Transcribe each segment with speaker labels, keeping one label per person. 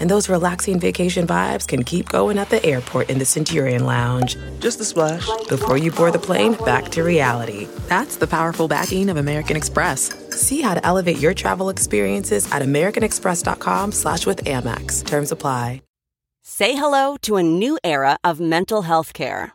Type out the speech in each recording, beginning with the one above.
Speaker 1: And those relaxing vacation vibes can keep going at the airport in the Centurion Lounge.
Speaker 2: Just a splash.
Speaker 1: Before you board the plane, back to reality. That's the powerful backing of American Express. See how to elevate your travel experiences at americanexpress.com slash with Amex. Terms apply.
Speaker 3: Say hello to a new era of mental health care.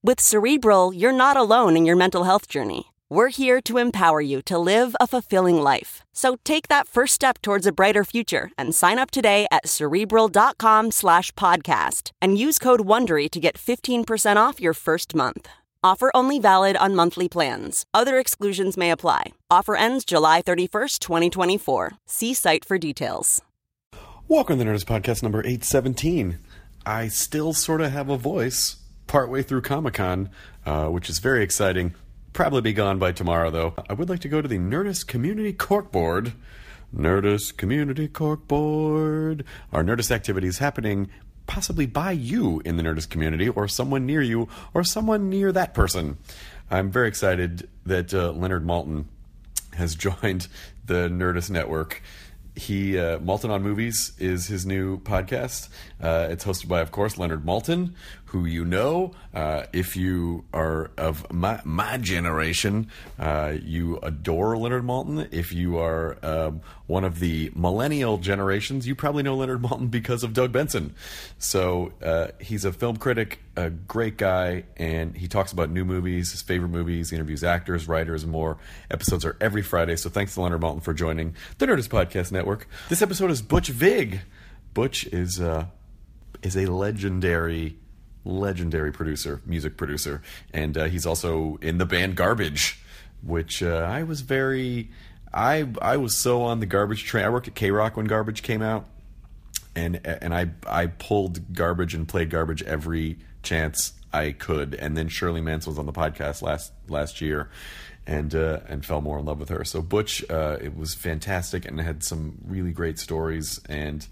Speaker 3: With Cerebral, you're not alone in your mental health journey. We're here to empower you to live a fulfilling life. So take that first step towards a brighter future and sign up today at cerebral.com slash podcast and use code WONDERY to get 15% off your first month. Offer only valid on monthly plans. Other exclusions may apply. Offer ends July 31st, 2024. See site for details.
Speaker 4: Welcome to the Nerdist Podcast number 817. I still sort of have a voice partway through Comic Con, uh, which is very exciting. Probably be gone by tomorrow, though. I would like to go to the Nerdist Community Cork Board. Nerdist Community Cork Board. Our Nerdist activities happening possibly by you in the Nerdist community, or someone near you, or someone near that person. I'm very excited that uh, Leonard Maltin has joined the Nerdist Network. He uh, Maltin on Movies is his new podcast. Uh, it's hosted by, of course, Leonard Maltin, who you know. Uh, if you are of my, my generation, uh, you adore Leonard Maltin. If you are um, one of the millennial generations, you probably know Leonard Maltin because of Doug Benson. So uh, he's a film critic, a great guy, and he talks about new movies, his favorite movies, he interviews actors, writers, and more. Episodes are every Friday. So thanks to Leonard Maltin for joining the Nerdist Podcast Network. This episode is Butch Vig. Butch is uh, is a legendary legendary producer, music producer, and uh, he's also in the band Garbage, which uh, I was very, I I was so on the Garbage train. I worked at K Rock when Garbage came out, and and I I pulled Garbage and played Garbage every chance I could, and then Shirley Manson was on the podcast last last year. And uh, and fell more in love with her. So Butch, uh, it was fantastic and had some really great stories. And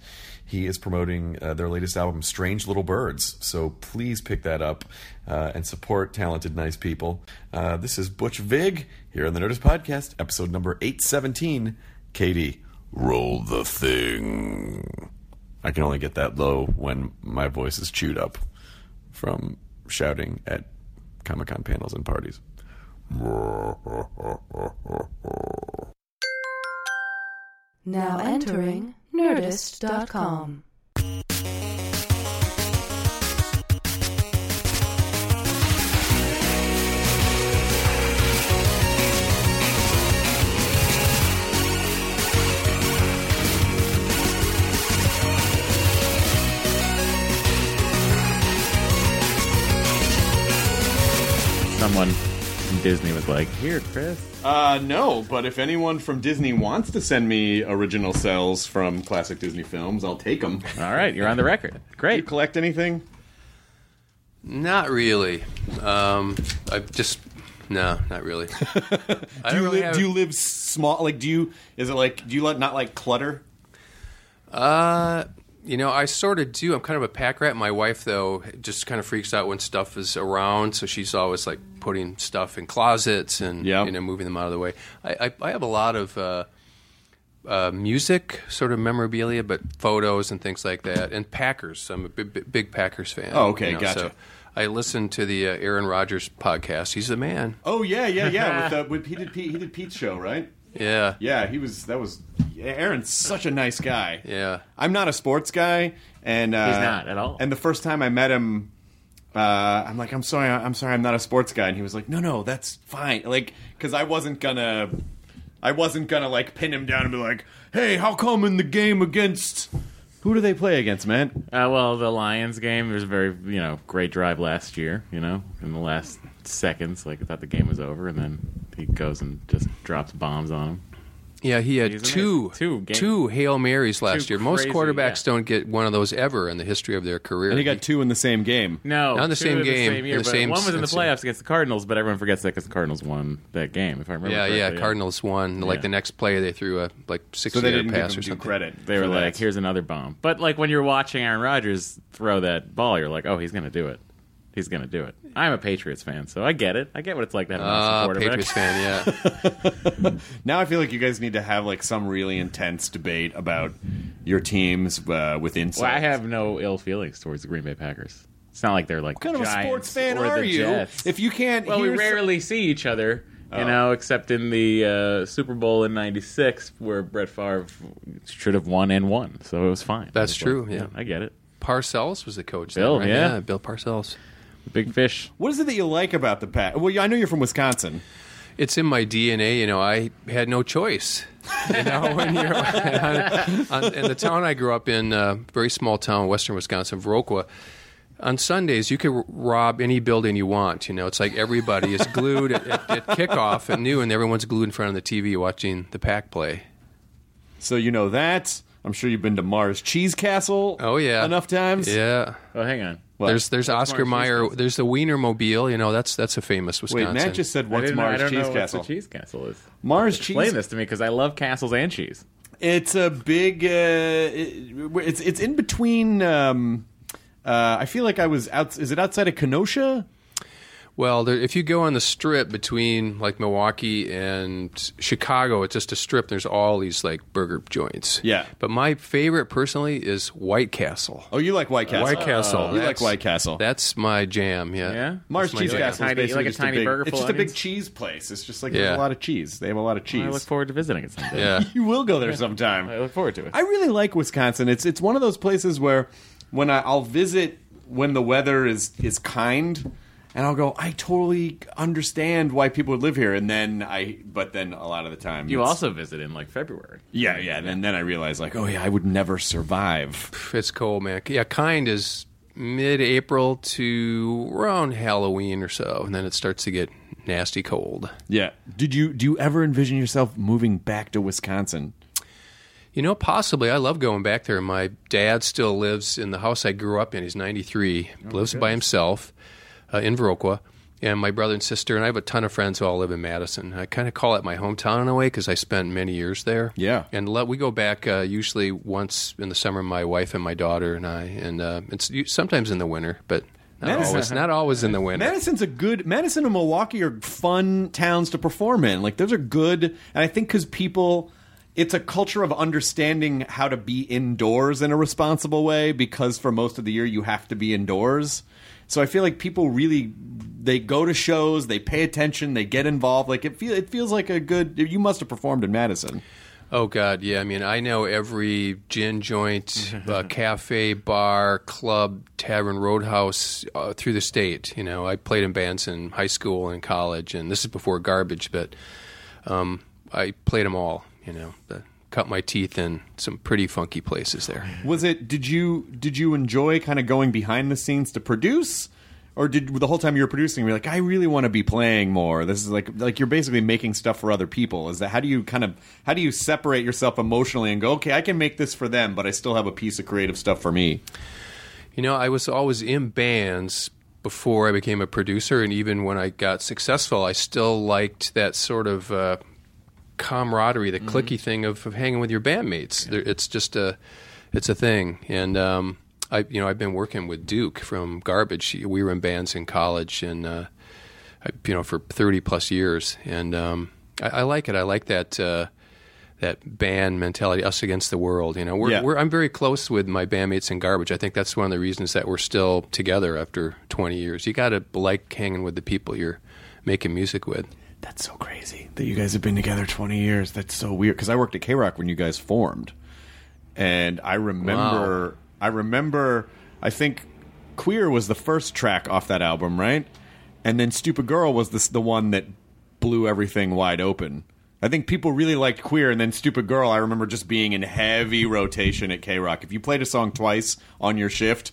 Speaker 4: he is promoting uh, their latest album, Strange Little Birds. So please pick that up uh, and support talented, nice people. Uh, this is Butch Vig here on the Nerdist Podcast, episode number 817. Katie, roll the thing. I can only get that low when my voice is chewed up from shouting at Comic Con panels and parties.
Speaker 5: Now entering Nerdist.com.
Speaker 6: Someone from Disney was like, "Here, Chris."
Speaker 7: Uh, no, but if anyone from Disney wants to send me original cells from classic Disney films, I'll take them.
Speaker 6: All right, you're on the record.
Speaker 7: Do you
Speaker 6: Great.
Speaker 7: collect anything?
Speaker 8: Not really. Um, I just no, not really.
Speaker 7: Do you,
Speaker 8: really
Speaker 7: live,
Speaker 8: have-
Speaker 7: do you live small? Like, do you? Is it like? Do you let not like clutter?
Speaker 8: Uh, you know, I sort of do. I'm kind of a pack rat. My wife, though, just kind of freaks out when stuff is around, so she's always like putting stuff in closets and
Speaker 7: Yep.
Speaker 8: you know moving them out of the way. I, I, I have a lot of. Uh, uh, music, sort of memorabilia, but photos and things like that, and Packers. I'm a big, big, Packers fan.
Speaker 7: Oh, okay,
Speaker 8: you know,
Speaker 7: gotcha.
Speaker 8: So I listen to the uh, Aaron Rodgers podcast. He's the man.
Speaker 7: Oh yeah, yeah, yeah. with, uh, with he did Pete, he did Pete's show, right?
Speaker 8: Yeah,
Speaker 7: Yeah, he was. That was. Aaron's such a nice guy.
Speaker 8: yeah.
Speaker 7: I'm not a sports guy, and uh,
Speaker 6: He's not at all.
Speaker 7: And the first time I met him, uh, I'm like, I'm sorry, I'm sorry, I'm not a sports guy, and he was like, No, no, that's fine. Like, because I wasn't gonna, I wasn't gonna like pin him down and be like, Hey, how come in the game against Who do they play against, man?
Speaker 6: Uh, well, the Lions game was a very you know great drive last year. You know, in the last seconds, like I thought the game was over, and then he goes and just drops bombs on him.
Speaker 8: Yeah, he had
Speaker 6: He's
Speaker 8: two.
Speaker 6: Two game-
Speaker 8: two Hail Marys last
Speaker 6: Two
Speaker 8: year. Most
Speaker 6: crazy,
Speaker 8: quarterbacks
Speaker 6: yeah.
Speaker 8: don't get one of those ever in the history of their career.
Speaker 7: And he got two in the same game.
Speaker 6: No,
Speaker 8: Not in the
Speaker 6: two
Speaker 8: same
Speaker 6: in
Speaker 8: game,
Speaker 6: same
Speaker 8: in
Speaker 6: year,
Speaker 8: the
Speaker 6: but
Speaker 8: same
Speaker 6: one was in the playoffs against the Cardinals, but everyone forgets that because the Cardinals won that game. If I remember,
Speaker 8: yeah, yeah. Cardinals won. Like the next play, they threw a like
Speaker 7: So
Speaker 8: sixty
Speaker 7: they
Speaker 8: yard
Speaker 7: didn't give
Speaker 8: pass
Speaker 7: him
Speaker 8: or
Speaker 7: due
Speaker 8: something.
Speaker 7: credit.
Speaker 6: They were like,
Speaker 7: that.
Speaker 6: "Here's another bomb." But like when you're watching Aaron Rodgers throw that ball, you're like, "Oh, he's going to do it. He's going to do it." I'm a Patriots fan, so I get it. I get what it's like to have an awesome
Speaker 8: Ah,
Speaker 6: quarterback.
Speaker 8: Patriots fan. Yeah,
Speaker 7: Now I feel like you guys need to have like some really intense debate about your teams uh, with insights.
Speaker 6: Well, I have no ill feelings towards the Green Bay Packers. It's not like they're like
Speaker 7: What kind of a sports fan
Speaker 6: or
Speaker 7: are you?
Speaker 6: Jets.
Speaker 7: If you can't,
Speaker 6: well, we
Speaker 7: hear some-
Speaker 6: rarely see each other, you
Speaker 7: Oh.
Speaker 6: know, except in the uh, Super Bowl in '96, where Brett Favre should have won and won, so it was fine.
Speaker 8: That's
Speaker 6: was
Speaker 8: true,
Speaker 6: like,
Speaker 8: yeah.
Speaker 6: I get it.
Speaker 8: Parcells was the coach. then,
Speaker 6: Bill,
Speaker 8: right?
Speaker 6: yeah.
Speaker 8: Bill Parcells.
Speaker 6: Big fish.
Speaker 7: What is it that you like about the Pack? Well, I know you're from Wisconsin.
Speaker 8: It's in my DNA. You know, I had no choice. You know, when you're on, in the town I grew up in, uh, very small town, western Wisconsin, Viroqua. On Sundays, you could rob any building you want. You know, it's like everybody is glued at, at, at kickoff at noon. Everyone's glued in front of the TV watching the pack play.
Speaker 7: So you know that. I'm sure you've been to Mars Cheese Castle.
Speaker 8: Oh yeah,
Speaker 7: enough times.
Speaker 8: Yeah.
Speaker 6: Oh, hang on.
Speaker 7: What?
Speaker 8: There's there's
Speaker 6: What's
Speaker 8: Oscar
Speaker 6: Mars
Speaker 8: Mayer. There's the Wiener Mobile. You know, that's that's a famous Wisconsin.
Speaker 7: Wait,
Speaker 8: Wisconsin.
Speaker 7: Matt just said, "What's
Speaker 6: didn't know- I
Speaker 7: Mars
Speaker 6: don't
Speaker 7: Cheese
Speaker 6: know
Speaker 7: Castle?"
Speaker 6: What the cheese castle is.
Speaker 7: Mars Cheese.
Speaker 6: Explain this to me because I love castles and cheese.
Speaker 7: It's a big. Uh, it- it's it's in between. Um, uh, I feel like I was out. Is it outside of Kenosha?
Speaker 8: Well, there, if you go on the strip between like Milwaukee and Chicago, it's just a strip. There's all these like burger joints.
Speaker 7: Yeah.
Speaker 8: But my favorite personally is White Castle.
Speaker 7: Oh, you like White Castle?
Speaker 8: White Castle.
Speaker 7: You like White Castle?
Speaker 8: That's my jam. Yeah.
Speaker 6: Yeah?
Speaker 7: Mars Cheese
Speaker 8: jam.
Speaker 7: Castle is basically
Speaker 6: like a
Speaker 7: just
Speaker 6: tiny
Speaker 7: big,
Speaker 6: burger
Speaker 7: It's
Speaker 6: full
Speaker 7: just a big cheese place. It's just like there's a lot of cheese. They have a lot of cheese.
Speaker 6: I look forward to visiting it someday.
Speaker 8: Yeah.
Speaker 7: you will go there sometime.
Speaker 6: I look forward to it.
Speaker 7: I really like Wisconsin. It's it's one of those places where when I, I'll visit when the weather is is kind, and I'll go. I totally understand why people would live here, and then I. But then a lot of the time,
Speaker 6: you also visit in like February.
Speaker 7: Yeah, yeah. And then I realize like, oh yeah, I would never survive.
Speaker 8: It's cold, man. Yeah, kind is mid-April to around Halloween or so, and then it starts to get nasty cold.
Speaker 7: Yeah. Did you do you ever envision yourself moving back to Wisconsin?
Speaker 8: You know, possibly. I love going back there. My dad still lives in the house I grew up in. He's 93, lives by himself uh, in Viroqua. And my brother and sister, and I have a ton of friends who all live in Madison. I kind of call it my hometown in a way because I spent many years there.
Speaker 7: Yeah.
Speaker 8: And let, we go back uh, usually once in the summer, my wife and my daughter and I. And uh, it's sometimes in the winter, but not
Speaker 7: Madison-
Speaker 8: always, not always in the winter.
Speaker 7: Madison's a good. Madison and Milwaukee are fun towns to perform in. Like those are good, and I think because people, it's a culture of understanding how to be indoors in a responsible way. Because for most of the year you have to be indoors. So I feel like people really they go to shows, they pay attention, they get involved. Like it feel it feels like a good. You must have performed in Madison.
Speaker 8: Oh God, yeah. I mean, I know every gin joint, uh, cafe, bar, club, tavern, roadhouse uh, through the state. You know, I played in bands in high school and college, and this is before garbage, but um, I played them all. You know, the, cut my teeth in some pretty funky places there.
Speaker 7: Was it? Did you did you enjoy kind of going behind the scenes to produce, or did the whole time you were producing, you're like, I really want to be playing more. This is like like you're basically making stuff for other people. Is that how do you kind of how do you separate yourself emotionally and go, okay, I can make this for them, but I still have a piece of creative stuff for me.
Speaker 8: You know, I was always in bands before I became a producer, and even when I got successful, I still liked that sort of uh, camaraderie, the clicky thing of, of hanging with your bandmates. There, it's just a, it's a thing, and um, I, you know, I've been working with Duke from Garbage. We were in bands in college, and uh, I, you know, for thirty plus years, and um, I, I like it. I like that. Uh, that band mentality, us against the world. You know, we're,
Speaker 7: Yeah.
Speaker 8: we're I'm very close with my bandmates in Garbage. I think that's one of the reasons that we're still together after 20 years. You got to like hanging with the people you're making music with.
Speaker 7: That's so crazy that you guys have been together 20 years. That's so weird because I worked at K Rock when you guys formed, and I remember, I remember, I think Queer was the first track off that album, right? And then Stupid Girl was this the one that blew everything wide open. I think people really liked Queer, and then Stupid Girl. I remember just being in heavy rotation at K Rock. If you played a song twice on your shift,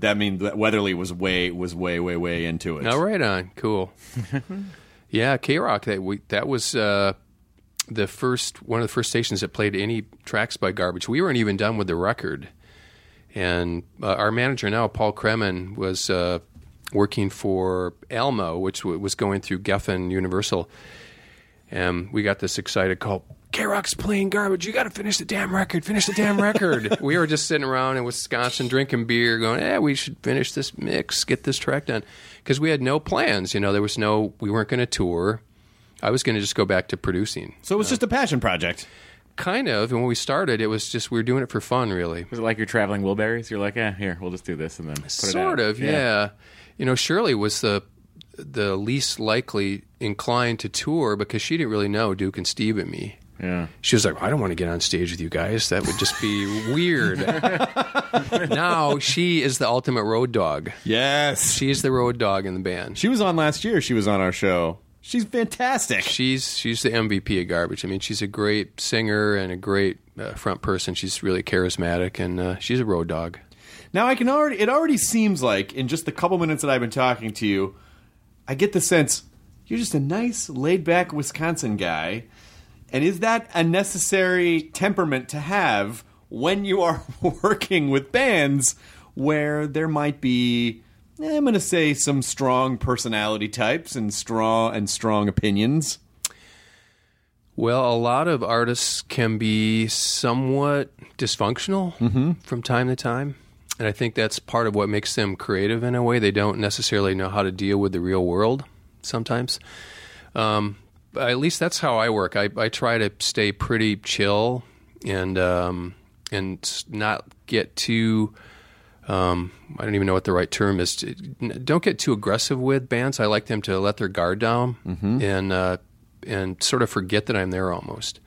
Speaker 7: that means that Weatherly was way was way way way into it.
Speaker 8: Oh, right on, cool. yeah, K Rock. That we that was uh, the first one of the first stations that played any tracks by Garbage. We weren't even done with the record, and uh, our manager now, Paul Kremen, was uh, working for Almo, which w- was going through Geffen Universal, and we got this excited call. K Rock's playing garbage. You got to finish the damn record. Finish the damn record. we were just sitting around in Wisconsin drinking beer, going, "Yeah, we should finish this mix, get this track done," because we had no plans. You know, there was no. We weren't going to tour. I was going to just go back to producing,
Speaker 7: So it was just a passion project.
Speaker 8: kind of. And when we started, it was just we were doing it for fun, really.
Speaker 6: Was it like you're traveling Wilburys? You're like, yeah, here, we'll just do this and then put
Speaker 8: sort
Speaker 6: it out.
Speaker 8: of yeah. you know shirley was the the least likely inclined to tour because she didn't really know duke and steve and me
Speaker 6: Yeah.
Speaker 8: she was like i don't want to get on stage with you guys that would just be weird now she is the ultimate road dog
Speaker 7: Yes,
Speaker 8: she is the road dog in the band
Speaker 7: she was on last year. She was on our show. She's fantastic.
Speaker 8: she's she's the mvp of garbage i mean she's a great singer and a great uh, front person she's really charismatic and uh, she's a road dog
Speaker 7: Now I can already it already seems like in just the couple minutes that I've been talking to you, I get the sense you're just a nice laid back Wisconsin guy. And is that a necessary temperament to have when you are working with bands where there might be eh, I'm going to say some strong personality types and strong and strong opinions.
Speaker 8: Well, a lot of artists can be somewhat dysfunctional from time to time. And I think that's part of what makes them creative in a way. They don't necessarily know how to deal with the real world sometimes. Um, at least that's how I work. I, I try to stay pretty chill and um, and not get too. Um, I don't even know what the right term is. Don't get too aggressive with bands. I like them to let their guard down and uh, and sort of forget that I'm there almost.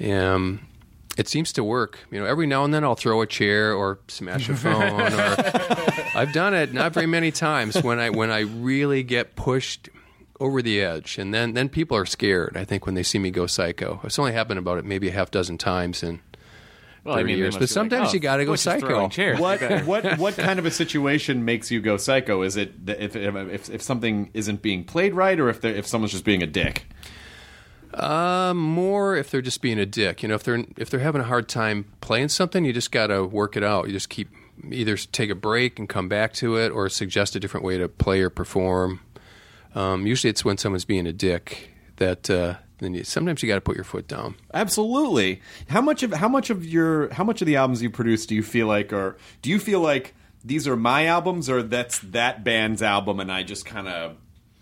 Speaker 8: Um, it seems to work. You know, every now and then I'll throw a chair or smash a phone. or I've done it not very many times when I when I really get pushed over the edge, and then then people are scared. I think when they see me go psycho. It's only happened about it maybe a half dozen times in
Speaker 6: Well, I mean,
Speaker 8: years. But sometimes
Speaker 6: like, oh,
Speaker 8: you got to go psycho.
Speaker 6: throwing chairs.
Speaker 7: What what what kind of a situation makes you go psycho? Is it if if, if something isn't being played right, or if if someone's just being a dick?
Speaker 8: Uh, more if they're just being a dick. You know, if they're if they're having a hard time playing something, you just got to work it out. You just keep either take a break and come back to it, or suggest a different way to play or perform. Um, usually, it's when someone's being a dick that uh, then you, sometimes you got to put your foot down.
Speaker 7: Absolutely. How much of how much of your how much of the albums you produce do you feel like or do you feel like these are my albums or that's that band's album and I just kind of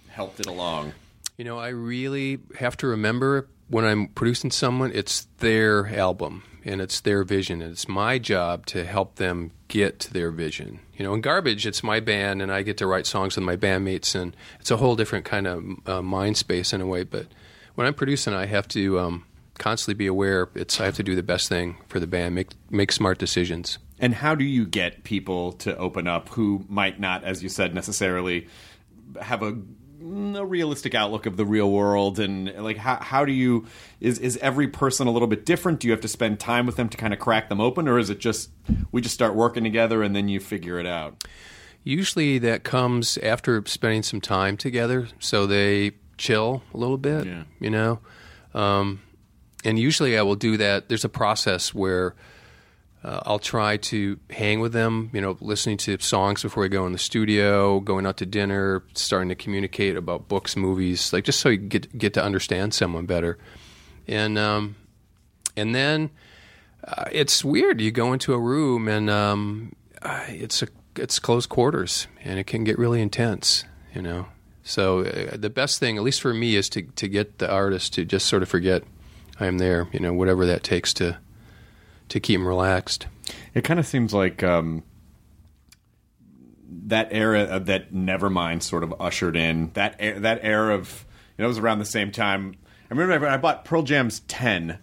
Speaker 7: helped it along?
Speaker 8: You know, I really have to remember when I'm producing someone, it's their album and it's their vision. And it's my job to help them get to their vision. You know, in Garbage, it's my band and I get to write songs with my bandmates, and it's a whole different kind of uh, mind space in a way. But when I'm producing, I have to um, constantly be aware it's I have to do the best thing for the band, make make smart decisions.
Speaker 7: And how do you get people to open up who might not, as you said, necessarily have a, a realistic outlook of the real world? And like, how, how do you is is every person a little bit different? Do you have to spend time with them to kind of crack them open, or is it just we just start working together and then you figure it out?
Speaker 8: Usually that comes after spending some time together, so they chill a little bit.
Speaker 6: Yeah.
Speaker 8: You know, um, and usually I will do that. There's a process where uh, I'll try to hang with them. You know, listening to songs before we go in the studio, going out to dinner, starting to communicate about books, movies, like just so you get get to understand someone better. And um, and then uh, it's weird. You go into a room and um, uh, it's a it's close quarters and it can get really intense. You know, so uh, the best thing, at least for me, is to to get the artist to just sort of forget I'm there. You know, whatever that takes to to keep them relaxed.
Speaker 7: It kind of seems like um, that era of that Nevermind sort of ushered in that that era of you know it was around the same time. I remember I bought Pearl Jam's 10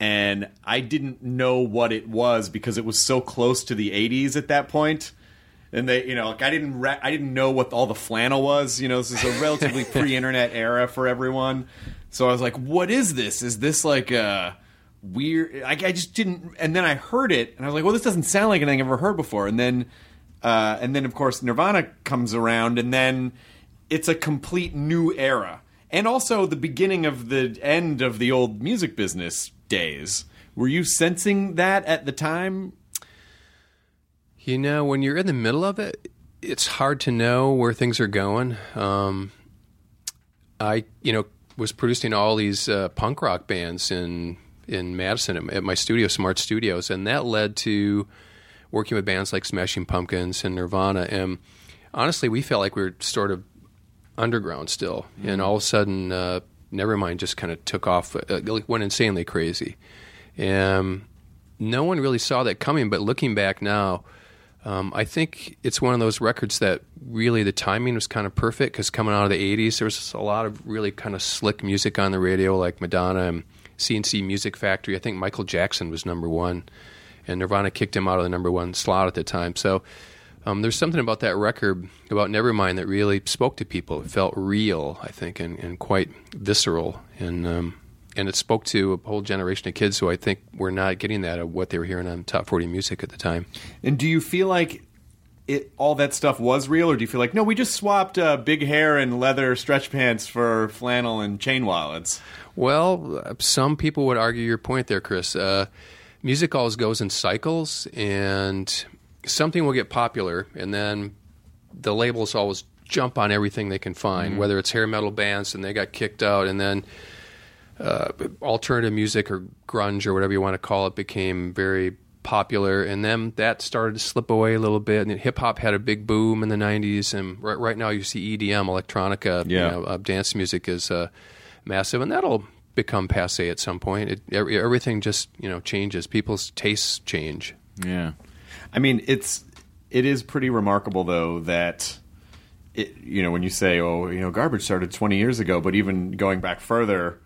Speaker 7: and I didn't know what it was because it was so close to the 80s at that point. and they, you know, like I didn't, re- I didn't know what all the flannel was. You know, this is a relatively pre-internet era for everyone. So I was like, "What is this? Is this like a weird?" I, I just didn't. And then I heard it, and I was like, "Well, this doesn't sound like anything I've ever heard before." And then, uh, and then of course Nirvana comes around, and then it's a complete new era, and also the beginning of the end of the old music business days. Were you sensing that at the time?
Speaker 8: You know, when you're in the middle of it, it's hard to know where things are going. Um, I, you know, was producing all these uh, punk rock bands in in Madison at, at my studio, Smart Studios, and that led to working with bands like Smashing Pumpkins and Nirvana. And honestly, we felt like we were sort of underground still, and all of a sudden, uh, Nevermind just kind of took off, uh, like went insanely crazy. And no one really saw that coming. But looking back now, um, I think it's one of those records that really the timing was kind of perfect because coming out of the 80s, there was a lot of really kind of slick music on the radio, like Madonna and C+C Music Factory. I think Michael Jackson was number one, and Nirvana kicked him out of the number one slot at the time. So um, there's something about that record, about Nevermind, that really spoke to people. It felt real, I think, and, and quite visceral. And um, and it spoke to a whole generation of kids who I think were not getting that of what they were hearing on top 40 music at the time.
Speaker 7: And do you feel like it all that stuff was real, or do you feel like no, we just swapped uh, big hair and leather stretch pants for flannel and chain wallets?
Speaker 8: Well, some people would argue your point there, Chris. Uh, music always goes in cycles, and something will get popular, and then the labels always jump on everything they can find, whether it's hair metal bands and they got kicked out, and then uh, alternative music or grunge or whatever you want to call it became very popular, and then that started to slip away a little bit. And hip hop had a big boom in the '90s, and right, right now you see EDM, electronica,
Speaker 7: Yeah.
Speaker 8: you know, uh, dance music is uh, massive, and that'll become passe at some point. It, everything just you know changes. People's tastes change.
Speaker 6: Yeah.
Speaker 7: I mean, it's it is pretty remarkable though that it you know when you say oh you know garbage started 20 years ago, but even going back further,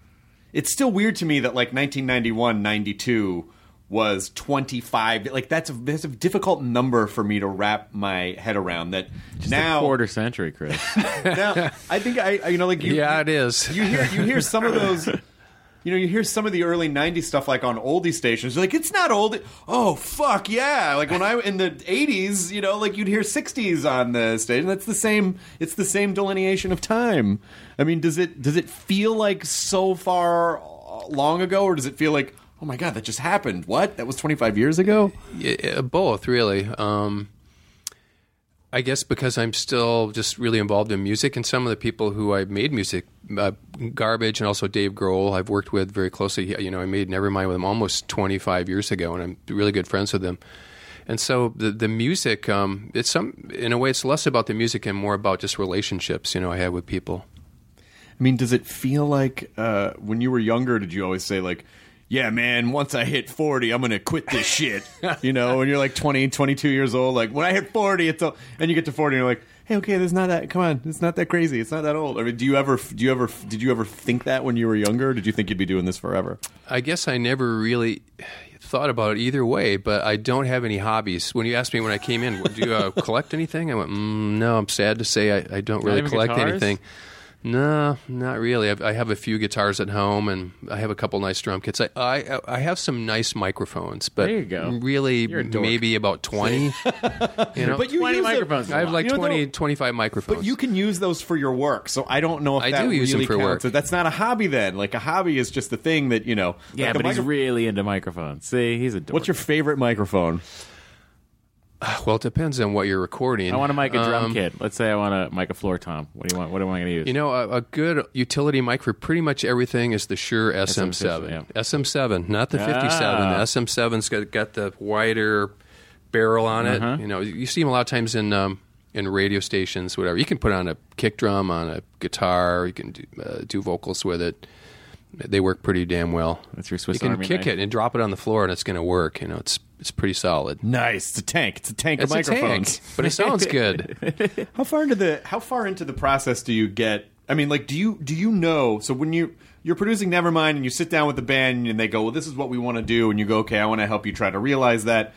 Speaker 7: it's still weird to me that like 1991, 92 was 25 like that's a, that's a difficult number for me to wrap my head around that
Speaker 6: Just
Speaker 7: now
Speaker 6: a quarter century, Chris.
Speaker 7: now I think I I- you know like you,
Speaker 8: yeah, it is.
Speaker 7: you hear you hear some of those you know you hear some of the early 90s stuff like on oldie stations. You're like it's not old oh fuck yeah. Like when i in the 80s you know like you'd hear 60s on the station that's the same it's the same delineation of time. I mean does it does it feel like so far uh, long ago or does it feel like oh my god that just happened what that was 25 years ago
Speaker 8: Yeah, both really. Um, I guess because I'm still just really involved in music, and some of the people who I made music, uh, Garbage, and also Dave Grohl, I've worked with very closely. You know, I made Nevermind with him almost 25 years ago, and I'm really good friends with him. And so the the music, um, it's some in a way, it's less about the music and more about just relationships. You know, I had with people.
Speaker 7: I mean, does it feel like uh, when you were younger, did you always say, like, yeah, man, once I hit 40, I'm going to quit this shit? you know, when you're like 20, 22 years old, like, when I hit 40, it's all, and you get to 40 and you're like, hey, okay, there's not that, come on, it's not that crazy. It's not that old. I mean, do you ever, do you ever, did you ever think that when you were younger? Or did you think you'd be doing this forever?
Speaker 8: I guess I never really thought about it either way, but I don't have any hobbies. When you asked me when I came in, do you uh, collect anything? I went, mm, no, I'm sad to say I, I don't really collect
Speaker 6: guitars?
Speaker 8: anything. No, not really. I've, I have a few guitars at home, and I have a couple nice drum kits. I I, I have some nice microphones, but
Speaker 6: There you go.
Speaker 8: really
Speaker 6: You're a dork.
Speaker 8: maybe about twenty. you know,
Speaker 7: But you
Speaker 6: 20
Speaker 7: use
Speaker 6: microphones.
Speaker 8: I have like
Speaker 7: You know,
Speaker 8: 20, 25 microphones.
Speaker 7: But you can use those for your work, so I don't know if
Speaker 8: I
Speaker 7: that
Speaker 8: do use them for
Speaker 7: counts.
Speaker 8: work.
Speaker 7: That's not a hobby then. Like a hobby is just the thing that you know.
Speaker 6: yeah,
Speaker 7: like the
Speaker 6: but he's really into microphones. See, he's a dork.
Speaker 7: What's your favorite microphone?
Speaker 8: well, it depends on what you're recording.
Speaker 6: I want to mic a drum
Speaker 8: Um,
Speaker 6: kit. Let's say I want to mic a floor tom. What do you want? What am I going to use?
Speaker 8: You know, a, a good utility mic for pretty much everything is the Shure SM7.
Speaker 6: yeah.
Speaker 8: SM7, not the 57.
Speaker 6: Ah.
Speaker 8: The SM7's got, got the wider barrel on it.
Speaker 6: Uh-huh.
Speaker 8: You know, you see them a lot of times in um, in radio stations, whatever. You can put on a kick drum on a guitar. You can do, uh, do vocals with it. They work pretty damn well.
Speaker 6: That's your Swiss
Speaker 8: You can
Speaker 6: Army
Speaker 8: kick
Speaker 6: knife.
Speaker 8: it and drop it on the floor, and it's going to work. You know, it's it's pretty solid.
Speaker 7: Nice. It's a tank. It's a tank
Speaker 8: It's
Speaker 7: of
Speaker 8: a tank, but it sounds good.
Speaker 7: How far into the how far into the process do you get? I mean, like, do you do you know? So when you you're producing Nevermind and you sit down with the band and they go, "Well, this is what we want to do," and you go, "Okay, I want to help you try to realize that."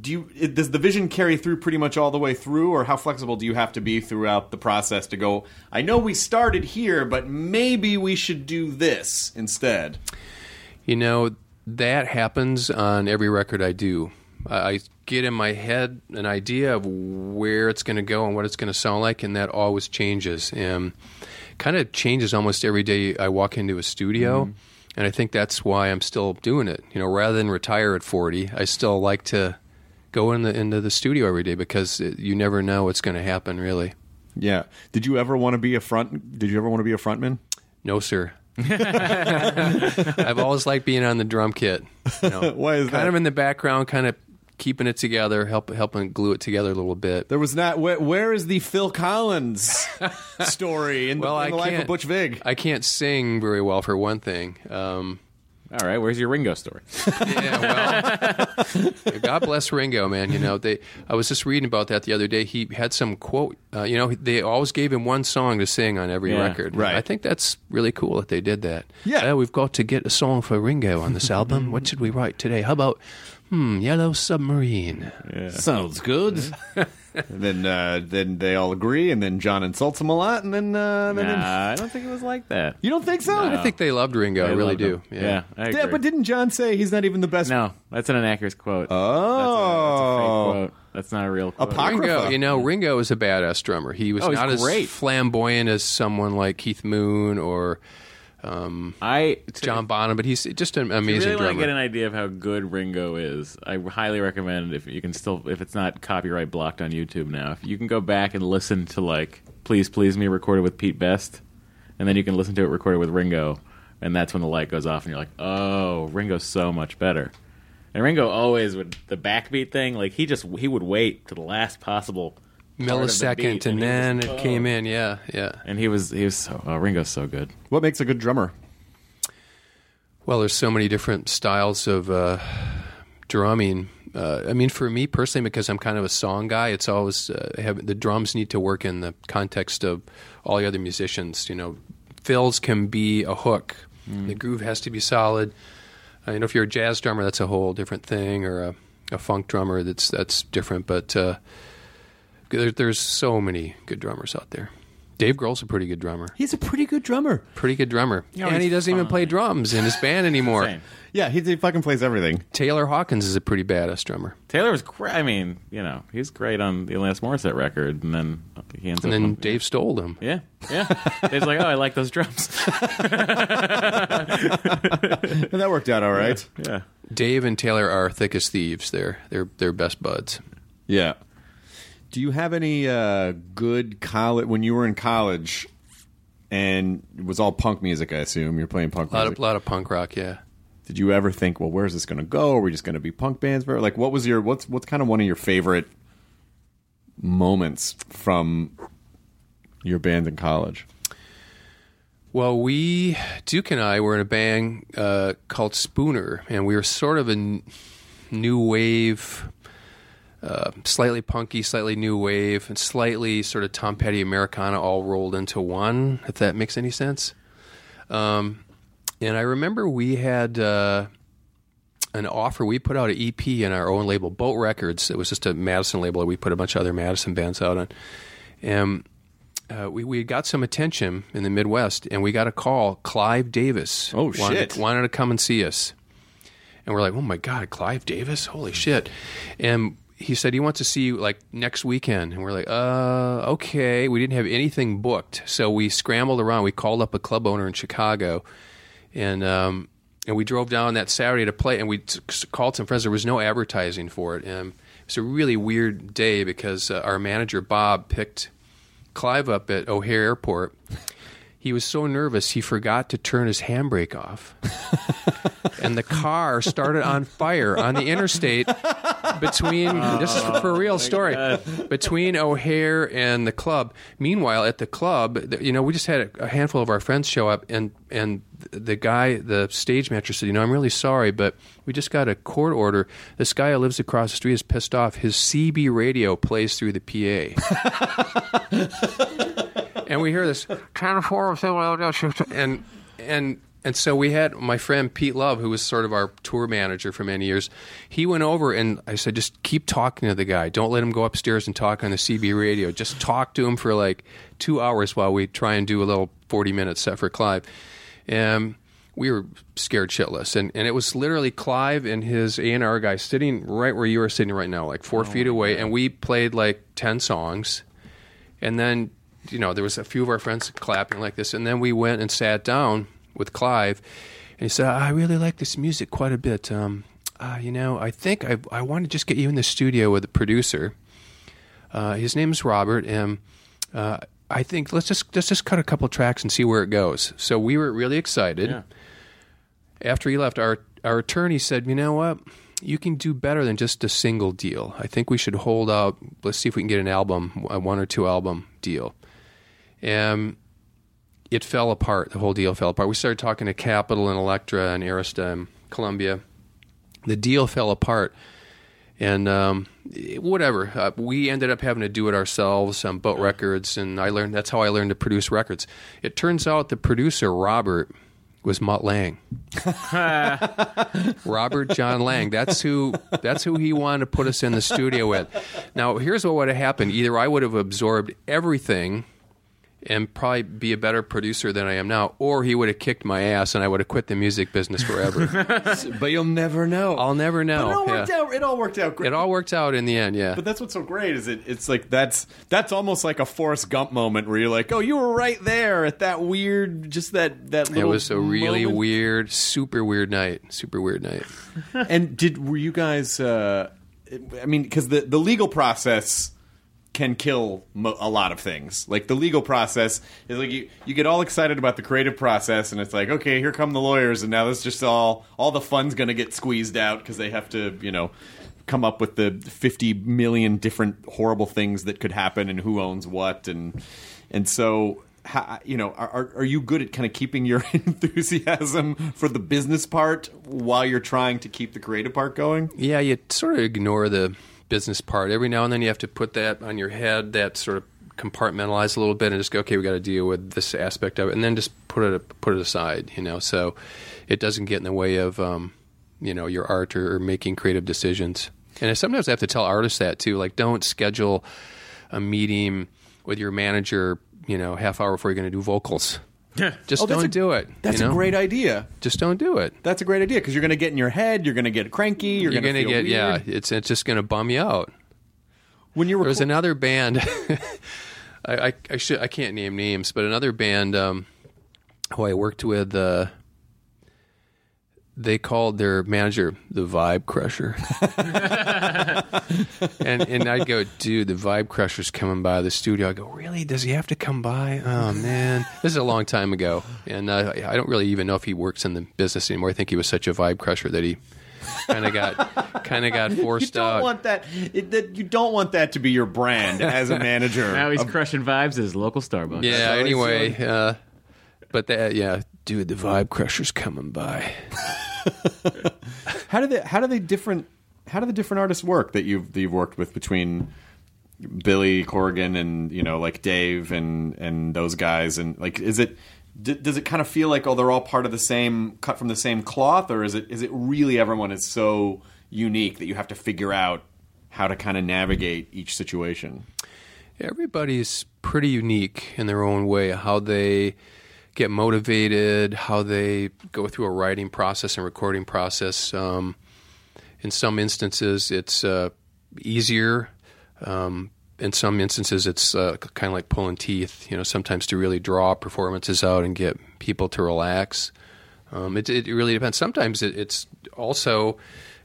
Speaker 7: Do you does the vision carry through pretty much all the way through, or how flexible do you have to be throughout the process to go? I know we started here, but maybe we should do this instead.
Speaker 8: You know, that happens on every record I do. I get in my head an idea of where it's going to go and what it's going to sound like, and that always changes. And kind of changes almost every day I walk into a studio. Mm-hmm. And I think that's why I'm still doing it. You know, rather than retire at 40, I still like to go in the, into the studio every day because it, you never know what's going to happen, really.
Speaker 7: Yeah. Did you ever want to be a front? Did you ever want to be a frontman?
Speaker 8: No, sir. I've always liked being on the drum kit. You know,
Speaker 7: Why is
Speaker 8: kind
Speaker 7: that?
Speaker 8: of in the background, kind of keeping it together, help, helping glue it together a little bit.
Speaker 7: There was not. Where, where is the Phil Collins story in the,
Speaker 8: Well,
Speaker 7: in
Speaker 8: I
Speaker 7: the life of Butch Vig?
Speaker 8: I can't sing very well for one thing. Um,
Speaker 6: All right, where's your Ringo story?
Speaker 8: yeah, well, God bless Ringo, man. You know, they. I was just reading about that the other day. He had some quote. Uh, you know, they always gave him one song to sing on every
Speaker 6: Yeah,
Speaker 8: record.
Speaker 7: right.
Speaker 8: I think that's really cool that they did that.
Speaker 7: Yeah.
Speaker 8: Uh, we've got to get a song for Ringo on this album. What should we write today? How about hmm, Yellow Submarine?
Speaker 7: Sounds good. and then uh, then they all agree, and then John insults him a lot, and then uh, then
Speaker 6: Nah, I don't think it was like that.
Speaker 7: you don't think so?
Speaker 8: I think they loved Ringo. I,
Speaker 6: I
Speaker 8: really
Speaker 6: loved
Speaker 8: do.
Speaker 6: him.
Speaker 8: Yeah.
Speaker 6: Yeah, I agree.
Speaker 7: Yeah, but didn't John say he's not even the best?
Speaker 6: no, that's an inaccurate quote.
Speaker 7: Oh,
Speaker 6: that's, a, that's a fake quote. That's not a real quote.
Speaker 7: Apocrypha.
Speaker 8: Ringo, you know, Ringo is a badass drummer. He was
Speaker 6: Oh, he's
Speaker 8: not as
Speaker 6: great.
Speaker 8: flamboyant as someone like Keith Moon or um,
Speaker 6: I to-
Speaker 8: John Bonham, but he's just an
Speaker 6: If you
Speaker 8: amazing
Speaker 6: really want to get an idea of how good Ringo is, I highly recommend if you can still, if it's not copyright blocked on YouTube now, if you can go back and listen to like "Please Please Me" recorded with Pete Best, and then you can listen to it recorded with Ringo, and that's when the light goes off, and you're like, "Oh, Ringo's so much better." And Ringo always would the backbeat thing, like he just he would wait to the last possible part of the
Speaker 8: millisecond,
Speaker 6: beat,
Speaker 8: and
Speaker 6: he
Speaker 8: then
Speaker 6: was-
Speaker 8: it
Speaker 6: oh.
Speaker 8: came in. Yeah, yeah.
Speaker 6: and he was he was so oh, Ringo's so good.
Speaker 7: what makes a good drummer?
Speaker 8: Well, there's so many different styles of uh, drumming. Uh, I mean, for me personally, because I'm kind of a song guy, it's always uh, have, the drums need to work in the context of all the other musicians. You know, fills can be a hook. The groove has to be solid. Uh, you know, if you're a jazz drummer, that's a whole different thing, or a, a funk drummer, that's that's different. But uh, there, there's so many good drummers out there. Dave Grohl's a pretty good drummer.
Speaker 7: He's a pretty good drummer.
Speaker 8: Pretty good drummer,
Speaker 6: know,
Speaker 8: and he doesn't even play drums in his band anymore.
Speaker 7: Yeah, he, he fucking plays everything.
Speaker 8: Taylor Hawkins is a pretty badass drummer.
Speaker 6: Taylor was great. I mean, you know, he's great on the Alanis Morissette record, and then he ends
Speaker 8: And
Speaker 6: up.
Speaker 8: then
Speaker 6: on-
Speaker 8: Dave stole him.
Speaker 6: Yeah, yeah. Dave's like, oh, I like those drums.
Speaker 7: And that worked out all right.
Speaker 6: yeah.
Speaker 8: Dave and Taylor are thick as thieves. They're they're they're best buds.
Speaker 7: Yeah. Do you have any uh, good college when you were in college? And it was all punk music, I assume. You're playing punk
Speaker 8: A lot
Speaker 7: music.
Speaker 8: of lot of punk rock. Yeah.
Speaker 7: Did you ever think, well, where's this going to go? Are we just going to be punk bands? forever? Like, what was your what's what's kind of one of your favorite moments from your band in college?
Speaker 8: Well, we Duke and I were in a band uh, called Spooner, and we were sort of a n- new wave, uh, slightly punky, slightly new wave, and slightly sort of Tom Petty Americana all rolled into one. If that makes any sense. Um, and I remember we had uh, an offer. We put out an EP in our own label, Boat Records. It was just a Madison label that we put a bunch of other Madison bands out on. And uh, we, we got some attention in the Midwest, and we got a call. Clive Davis
Speaker 7: Oh,
Speaker 8: wanted,
Speaker 7: shit.
Speaker 8: wanted to come and see us. And we're like, oh my God, Clive Davis? Holy shit. And he said he wants to see you like next weekend. And we're like, uh, okay. We didn't have anything booked. So we scrambled around. We called up a club owner in Chicago and um, and we drove down that Saturday to play, and we t- called some friends. There was no advertising for it, and it was a really weird day because uh, our manager Bob picked Clive up at O'Hare Airport. He was so nervous he forgot to turn his handbrake off, and the car started on fire on the interstate between. this is for a real story between O'Hare and the club. Meanwhile, at the club, you know, we just had a, a handful of our friends show up, and and the guy, the stage manager, said, "You know, I'm really sorry, but we just got a court order. This guy who lives across the street is pissed off. His CB radio plays through the PA." and we hear this ten four and and and so we had my friend Pete Love, who was sort of our tour manager for many years. He went over and I said, just keep talking to the guy. Don't let him go upstairs and talk on the CB radio. Just talk to him for like two hours while we try and do a little 40 minute set for Clive. And we were scared shitless. And, and it was literally Clive and his A&R guy sitting right where you are sitting right now, like four oh feet away. And we played like 10 songs. And then, you know, there was a few of our friends clapping like this. And then we went and sat down with Clive, and he said, "I really like this music quite a bit. Um, uh, you know, I think I I want to just get you in the studio with the producer. Uh, his is Robert, and uh, I think let's just let's just cut a couple tracks and see where it goes." So we were really excited.
Speaker 6: Yeah.
Speaker 8: After he left, our our attorney said, "You know what?" You can do better than just a single deal. I think we should hold out. Let's see if we can get an album, a one or two album deal. And it fell apart. The whole deal fell apart. We started talking to Capitol and Elektra and Arista and Columbia. The deal fell apart, and um, whatever. Uh, we ended up having to do it ourselves on Boat Records, and I learned that's how I learned to produce records. It turns out the producer Robert was Mutt Lange. Robert John Lange. That's who. That's who he wanted to put us in the studio with. Now, here's what would have happened. Either I would have absorbed everything and probably be a better producer than I am now, or he would have kicked my ass and I would have quit the music business forever.
Speaker 7: but you'll never know.
Speaker 8: I'll never know.
Speaker 7: But it all worked
Speaker 8: Yeah.
Speaker 7: out. It all worked out great.
Speaker 8: It all worked out in the end, yeah.
Speaker 7: But that's what's so great is it? It's like that's that's almost like a Forrest Gump moment where you're like, oh, you were right there at that weird, just that that.
Speaker 8: It was a really
Speaker 7: moment.
Speaker 8: weird, super weird night. Super weird night.
Speaker 7: and did were you guys? Uh, I mean, because the the legal process can kill mo- a lot of things. Like the legal process is like you you get all excited about the creative process, and it's like, okay, here come the lawyers, and now this just all all the fun's going to get squeezed out because they have to, you know. Come up with the fifty million different horrible things that could happen, and who owns what, and and so how, you know, are, are you good at kind of keeping your enthusiasm for the business part while you're trying to keep the creative part going?
Speaker 8: Yeah, you sort of ignore the business part. Every now and then you have to put that on your head, that sort of compartmentalize a little bit and just go, okay, we got to deal with this aspect of it, and then just put it put it aside, you know, so it doesn't get in the way of, um, you know, your art or, or making creative decisions. And sometimes I have to tell artists that too, like don't schedule a meeting with your manager, you know, half hour before you're going to do vocals. Just
Speaker 7: Oh,
Speaker 8: don't
Speaker 7: a-
Speaker 8: do it.
Speaker 7: That's
Speaker 8: you know?
Speaker 7: a great idea.
Speaker 8: Just don't do it.
Speaker 7: That's a great idea because you're going to get in your head. You're going to get cranky. You're,
Speaker 8: You're,
Speaker 7: going to
Speaker 8: get yeah. It's it's just going to bum you out.
Speaker 7: When you're
Speaker 8: There was another band. I, I I should I can't name names, but another band um, who I worked with. Uh, they called their manager the Vibe Crusher, and and I'd go, dude, the Vibe Crusher's coming by the studio. I go, really? Does he have to come by? Oh man, this is a long time ago, and uh, I don't really even know if he works in the business anymore. I think he was such a Vibe Crusher that he kind of got kind of got forced
Speaker 7: you
Speaker 8: forced
Speaker 7: don't
Speaker 8: out.
Speaker 7: want that, it, that. You don't want that to be your brand as a manager.
Speaker 6: Now he's
Speaker 7: of-
Speaker 6: crushing vibes at his local Starbucks.
Speaker 8: Yeah. Anyway, uh, but that yeah, dude, the Vibe Crusher's coming by.
Speaker 7: how do they? How do they different? How do the different artists work that you've that you've worked with between Billy Corgan and you know like Dave and and those guys and like is it? D- does it kind of feel like oh they're all part of the same cut from the same cloth or is it is it really everyone is so unique that you have to figure out how to kind of navigate each situation?
Speaker 8: Everybody's pretty unique in their own way. How they get motivated, how they go through a writing process and recording process. Um, in some instances, it's uh, easier. Um, in some instances, it's uh, kind of like pulling teeth. You know, sometimes to really draw performances out and get people to relax. Um, it, it really depends. Sometimes it, it's also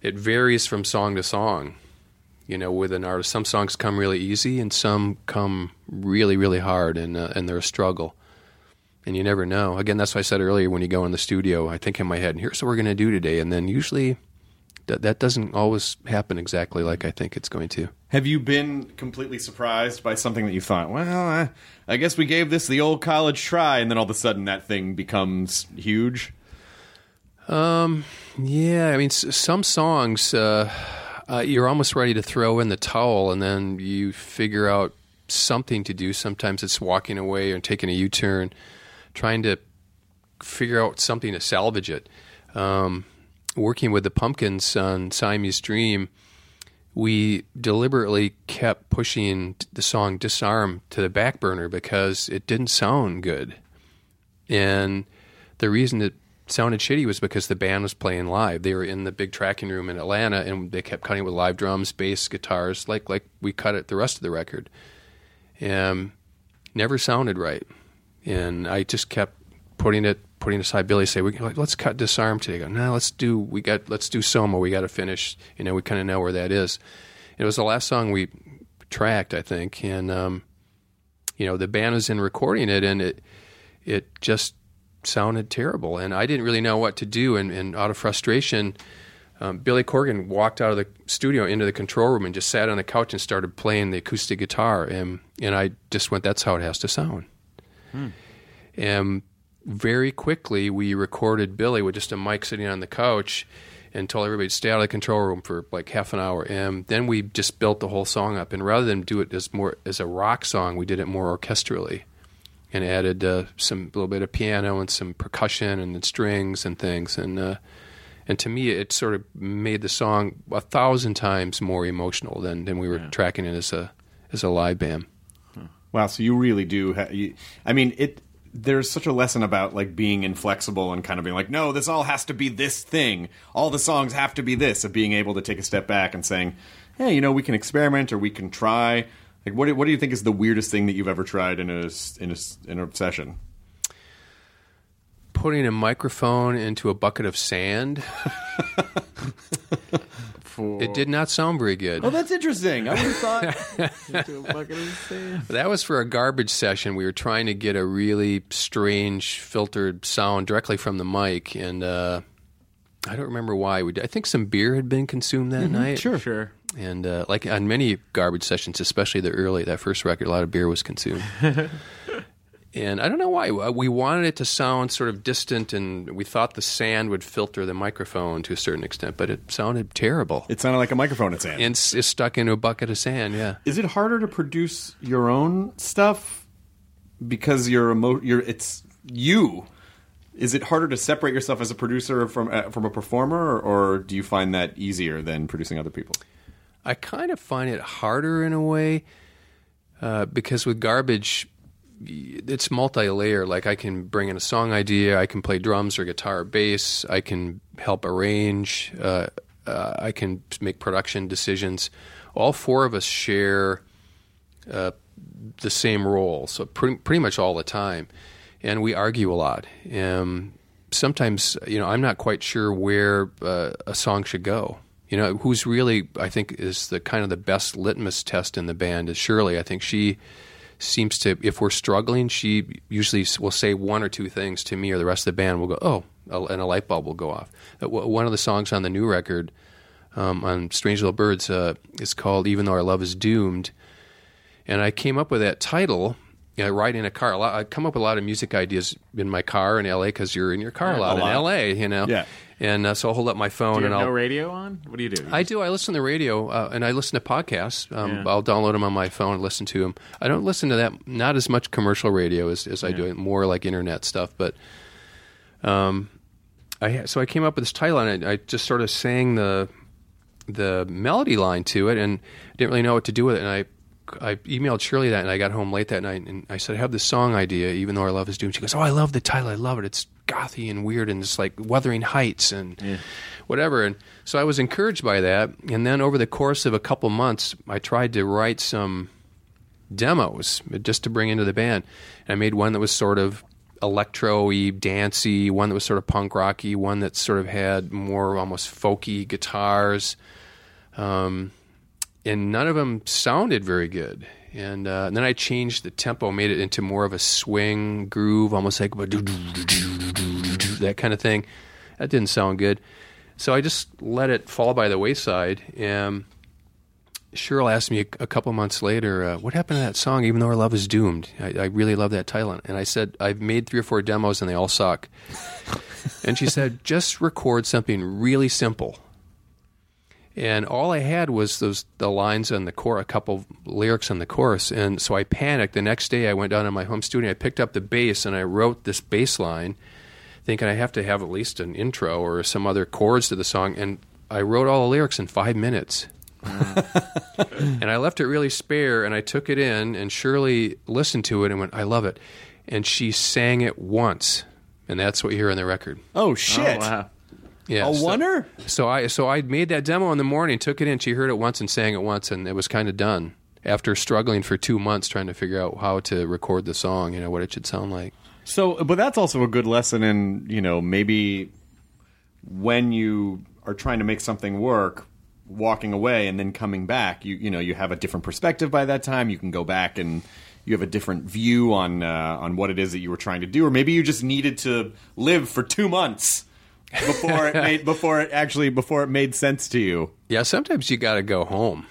Speaker 8: it varies from song to song. You know, with an artist, some songs come really easy and some come really, really hard, and uh, and they're a struggle. And you never know. Again, that's why I said earlier when you go in the studio, I think in my head, here's what we're going to do today, and then usually that that doesn't always happen exactly like I think it's going to.
Speaker 7: Have you been completely surprised by something that you thought, well, I, I guess we gave this the old college try, and then all of a sudden that thing becomes huge?
Speaker 8: Um, Yeah, I mean, s- some songs uh, uh, you're almost ready to throw in the towel, and then you figure out something to do. Sometimes it's walking away or taking a U-turn, trying to figure out something to salvage it. Um, working with the Pumpkins on Siamese Dream, we deliberately kept pushing the song Disarm to the back burner because it didn't sound good. And the reason it sounded shitty was because the band was playing live. They were in the big tracking room in Atlanta and they kept cutting with live drums, bass, guitars, like like we cut it the rest of the record. And never sounded right. And I just kept putting it putting aside Billy say we let's cut disarm today. I go, no, let's do we got let's do Soma. We got to finish. You know, we kind of know where that is. It was the last song we tracked, I think, and um, you know the band was in recording it, and it it just sounded terrible, and I didn't really know what to do. And, and out of frustration, um, Billy Corgan walked out of the studio into the control room and just sat on the couch and started playing the acoustic guitar, and and I just went, "That's how it has to sound." And very quickly, we recorded Billy with just a mic sitting on the couch and told everybody to stay out of the control room for like half an hour. And then we just built the whole song up. And rather than do it as more as a rock song, we did it more orchestrally and added uh, some little bit of piano and some percussion and the strings and things. And uh, and to me, it sort of made the song a thousand times more emotional than, than we were tracking it as a as a live band.
Speaker 7: Wow, so you really do. Ha- you, I mean, it. There's such a lesson about like being inflexible and kind of being like, no, this all has to be this thing. All the songs have to be this. Of being able to take a step back and saying, hey, you know, we can experiment or we can try. Like, what do, what do you think is the weirdest thing that you've ever tried in a in a in a session?
Speaker 8: Putting a microphone into a bucket of sand. It did not sound very good.
Speaker 7: Oh, that's interesting. I would have thought.
Speaker 8: That was for a garbage session. We were trying to get a really strange filtered sound directly from the mic, and uh, I don't remember why. We did. I think some beer had been consumed that night.
Speaker 7: sure.
Speaker 6: Sure.
Speaker 8: And uh, like on many garbage sessions, especially the early that first record, a lot of beer was consumed. and I don't know why we wanted it to sound sort of distant, and we thought the sand would filter the microphone to a certain extent, but it sounded terrible.
Speaker 7: It sounded like a microphone at sand.
Speaker 8: and it's, stuck into a bucket of sand. Yeah.
Speaker 7: Is it harder to produce your own stuff because you're emo- you're it's you? Is it harder to separate yourself as a producer from uh, from a performer, or, or do you find that easier than producing other people?
Speaker 8: I kind of find it harder in a way uh, because with garbage, it's multi-layer. Like I can bring in a song idea, I can play drums or guitar or bass, I can help arrange, uh, uh, I can make production decisions. All four of us share uh, the same role, so pretty, pretty much all the time, and we argue a lot. Um, sometimes, you know, I'm not quite sure where uh, a song should go. You know, who's really I think is the kind of the best litmus test in the band is Shirley. I think she seems to, if we're struggling, she usually will say one or two things to me, or the rest of the band will go, "Oh," and a light bulb will go off. Uh, One of the songs on the new record um, on Strange Little Birds uh, is called "Even Though Our Love Is Doomed," and I came up with that title. You know, riding in a car. A lot, I come up with a lot of music ideas in my car in LA because you're in your car a lot,
Speaker 7: a lot.
Speaker 8: in LA. You know,
Speaker 7: Yeah.
Speaker 8: And uh, so I'll hold up my phone
Speaker 6: Do you
Speaker 8: and I'll
Speaker 6: no radio on? What do you do?
Speaker 8: I do. I listen to the radio uh, and I listen to podcasts. Um,
Speaker 6: Yeah.
Speaker 8: I'll download them on my phone and listen to them. I don't listen to that not as much commercial radio as, as I do it more like internet stuff. But um, I so I came up with this title and I, I just sort of sang the the melody line to it and didn't really know what to do with it. And I I emailed Shirley that and I got home late that night and I said I have this song idea. Even though our love is doomed, she goes, "Oh, I love the title. I love it. It's gothy and weird and it's like Wuthering Heights and." whatever. And so I was encouraged by that. And then over the course of a couple months, I tried to write some demos just to bring into the band. And I made one that was sort of electro-y, dancey, one that was sort of punk rocky, one that sort of had more almost folky guitars. Um, and none of them sounded very good. And, uh, and then I changed the tempo, made it into more of a swing groove, almost like that kind of thing. That didn't sound good. So I just let it fall by the wayside. And Shirley asked me a, a couple months later, uh, "What happened to that song? Even though our love is doomed." I, I really love that title, and I said, "I've made three or four demos, and they all suck." and she said, "Just record something really simple." And all I had was those the lines on the core, a couple lyrics on the chorus, and so I panicked. The next day, I went down to my home studio, I picked up the bass, and I wrote this bass line thinking I have to have at least an intro or some other chords to the song, and I wrote all the lyrics in five minutes. and I left it really spare, and I took it in, and Shirley listened to it and went, "I love it," and she sang it once, and that's what you hear on the record.
Speaker 7: Oh shit!
Speaker 6: Oh, wow.
Speaker 8: Yeah,
Speaker 7: A
Speaker 8: so-
Speaker 7: oneer?
Speaker 8: So I so I made that demo in the morning, took it in. She heard it once and sang it once, and it was kind of done. After struggling for two months trying to figure out how to record the song, you know what it should sound like.
Speaker 7: So, but that's also a good lesson in you know maybe when you are trying to make something work, walking away and then coming back, you you know you have a different perspective by that time. You can go back and you have a different view on uh, on what it is that you were trying to do, or maybe you just needed to live for two months before it made before it actually before it made sense to you.
Speaker 8: Yeah, sometimes you got to go home.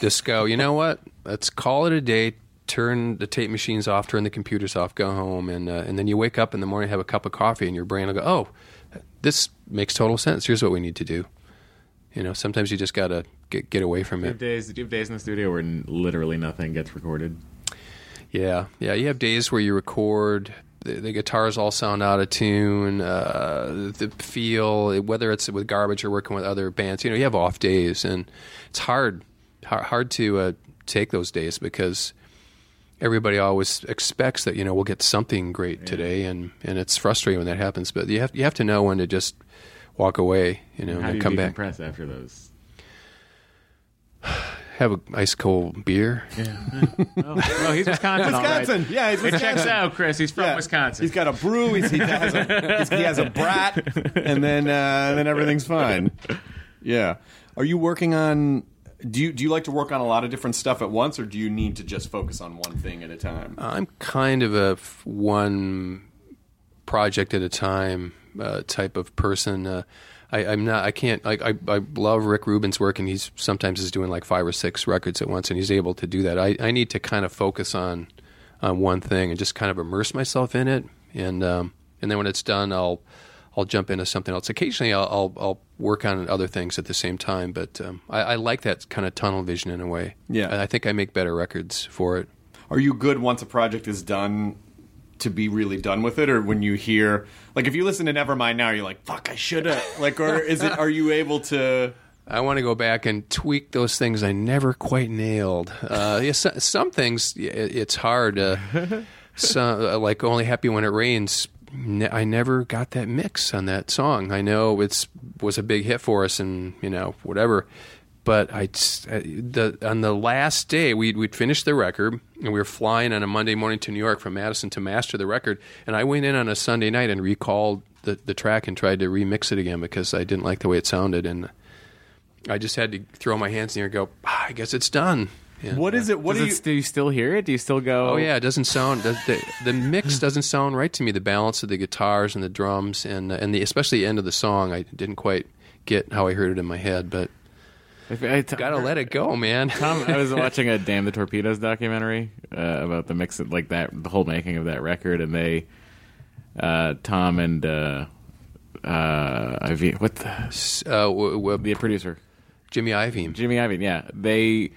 Speaker 8: Just go. You know what? Let's call it a day. Turn the tape machines off. Turn the computers off. Go home, and uh, and then you wake up in the morning, have a cup of coffee, and your brain will go, "Oh, this makes total sense. Here's what we need to do." You know, sometimes you just got to get get away from
Speaker 6: Do you have
Speaker 8: it.
Speaker 6: days? Do you have days in the studio where literally nothing gets recorded?
Speaker 8: Yeah, yeah. You have days where you record. The, the guitars all sound out of tune. Uh, the feel, whether it's with garbage or working with other bands, you know, you have off days, and it's hard, hard, to uh, take those days because everybody always expects that you know we'll get something great today, and, and it's frustrating when that happens. But you have you have to know when to just walk away, you know, and
Speaker 6: How do
Speaker 8: then
Speaker 6: you
Speaker 8: come back,
Speaker 6: after those?
Speaker 8: Have a ice cold beer.
Speaker 6: Oh, he's Wisconsin. all right.
Speaker 7: Wisconsin, yeah, he's
Speaker 6: It checks
Speaker 7: Wisconsin.
Speaker 6: out, Chris. He's from
Speaker 7: Yeah.
Speaker 6: Wisconsin.
Speaker 7: He's got a brew. He's, he has a he's, he has a brat, and then uh, then everything's fine. Yeah. Are you working on? Do you do you like to work on a lot of different stuff at once, or do you need to just focus on one thing at a time?
Speaker 8: I'm kind of a f- one project at a time uh, type of person. Uh, I, I'm not. I can't. Like I, I love Rick Rubin's work, and he's sometimes is doing like five or six records at once, and he's able to do that. I, I need to kind of focus on on one thing and just kind of immerse myself in it, and um, and then when it's done, I'll I'll jump into something else. Occasionally, I'll I'll, I'll work on other things at the same time, but um, I, I like that kind of tunnel vision in a way.
Speaker 7: Yeah.
Speaker 8: And I think I make better records for it.
Speaker 7: Are you good once a project is done to be really done with it, or when you hear like if you listen to Nevermind now, you're like, "Fuck, I should have." Like, or is it? Are you able to?
Speaker 8: I want to go back and tweak those things I never quite nailed. Uh, yeah, so, some things it, it's hard. Uh, some, uh, like "Only Happy When It Rains." I never got that mix on that song. I know it's was a big hit for us, and you know whatever. But I uh, the on the last day we'd we'd finished the record and we were flying on a Monday morning to New York from Madison to master the record. And I went in on a Sunday night and recalled the the track and tried to remix it again because I didn't like the way it sounded and. I just had to throw my hands in the air and go, ah, I guess it's done. Yeah.
Speaker 7: What is it? What
Speaker 6: Does
Speaker 7: do
Speaker 6: it,
Speaker 7: you?
Speaker 6: do you still hear it? Do you still go?
Speaker 8: Oh yeah, it doesn't sound the, the, the mix doesn't sound right to me. The balance of the guitars and the drums and and the especially the end of the song, I didn't quite get how I heard it in my head. But
Speaker 6: If I- t-
Speaker 8: gotta let it go, man.
Speaker 6: Tom, I was watching a "Damn the Torpedoes" documentary uh, about the mix, of, like that, the whole making of that record, and they, uh, Tom and uh, uh, Ivy, what the,
Speaker 8: uh, w- w-
Speaker 6: the producer,
Speaker 8: Jimmy Iovine.
Speaker 6: Jimmy Iovine, yeah, they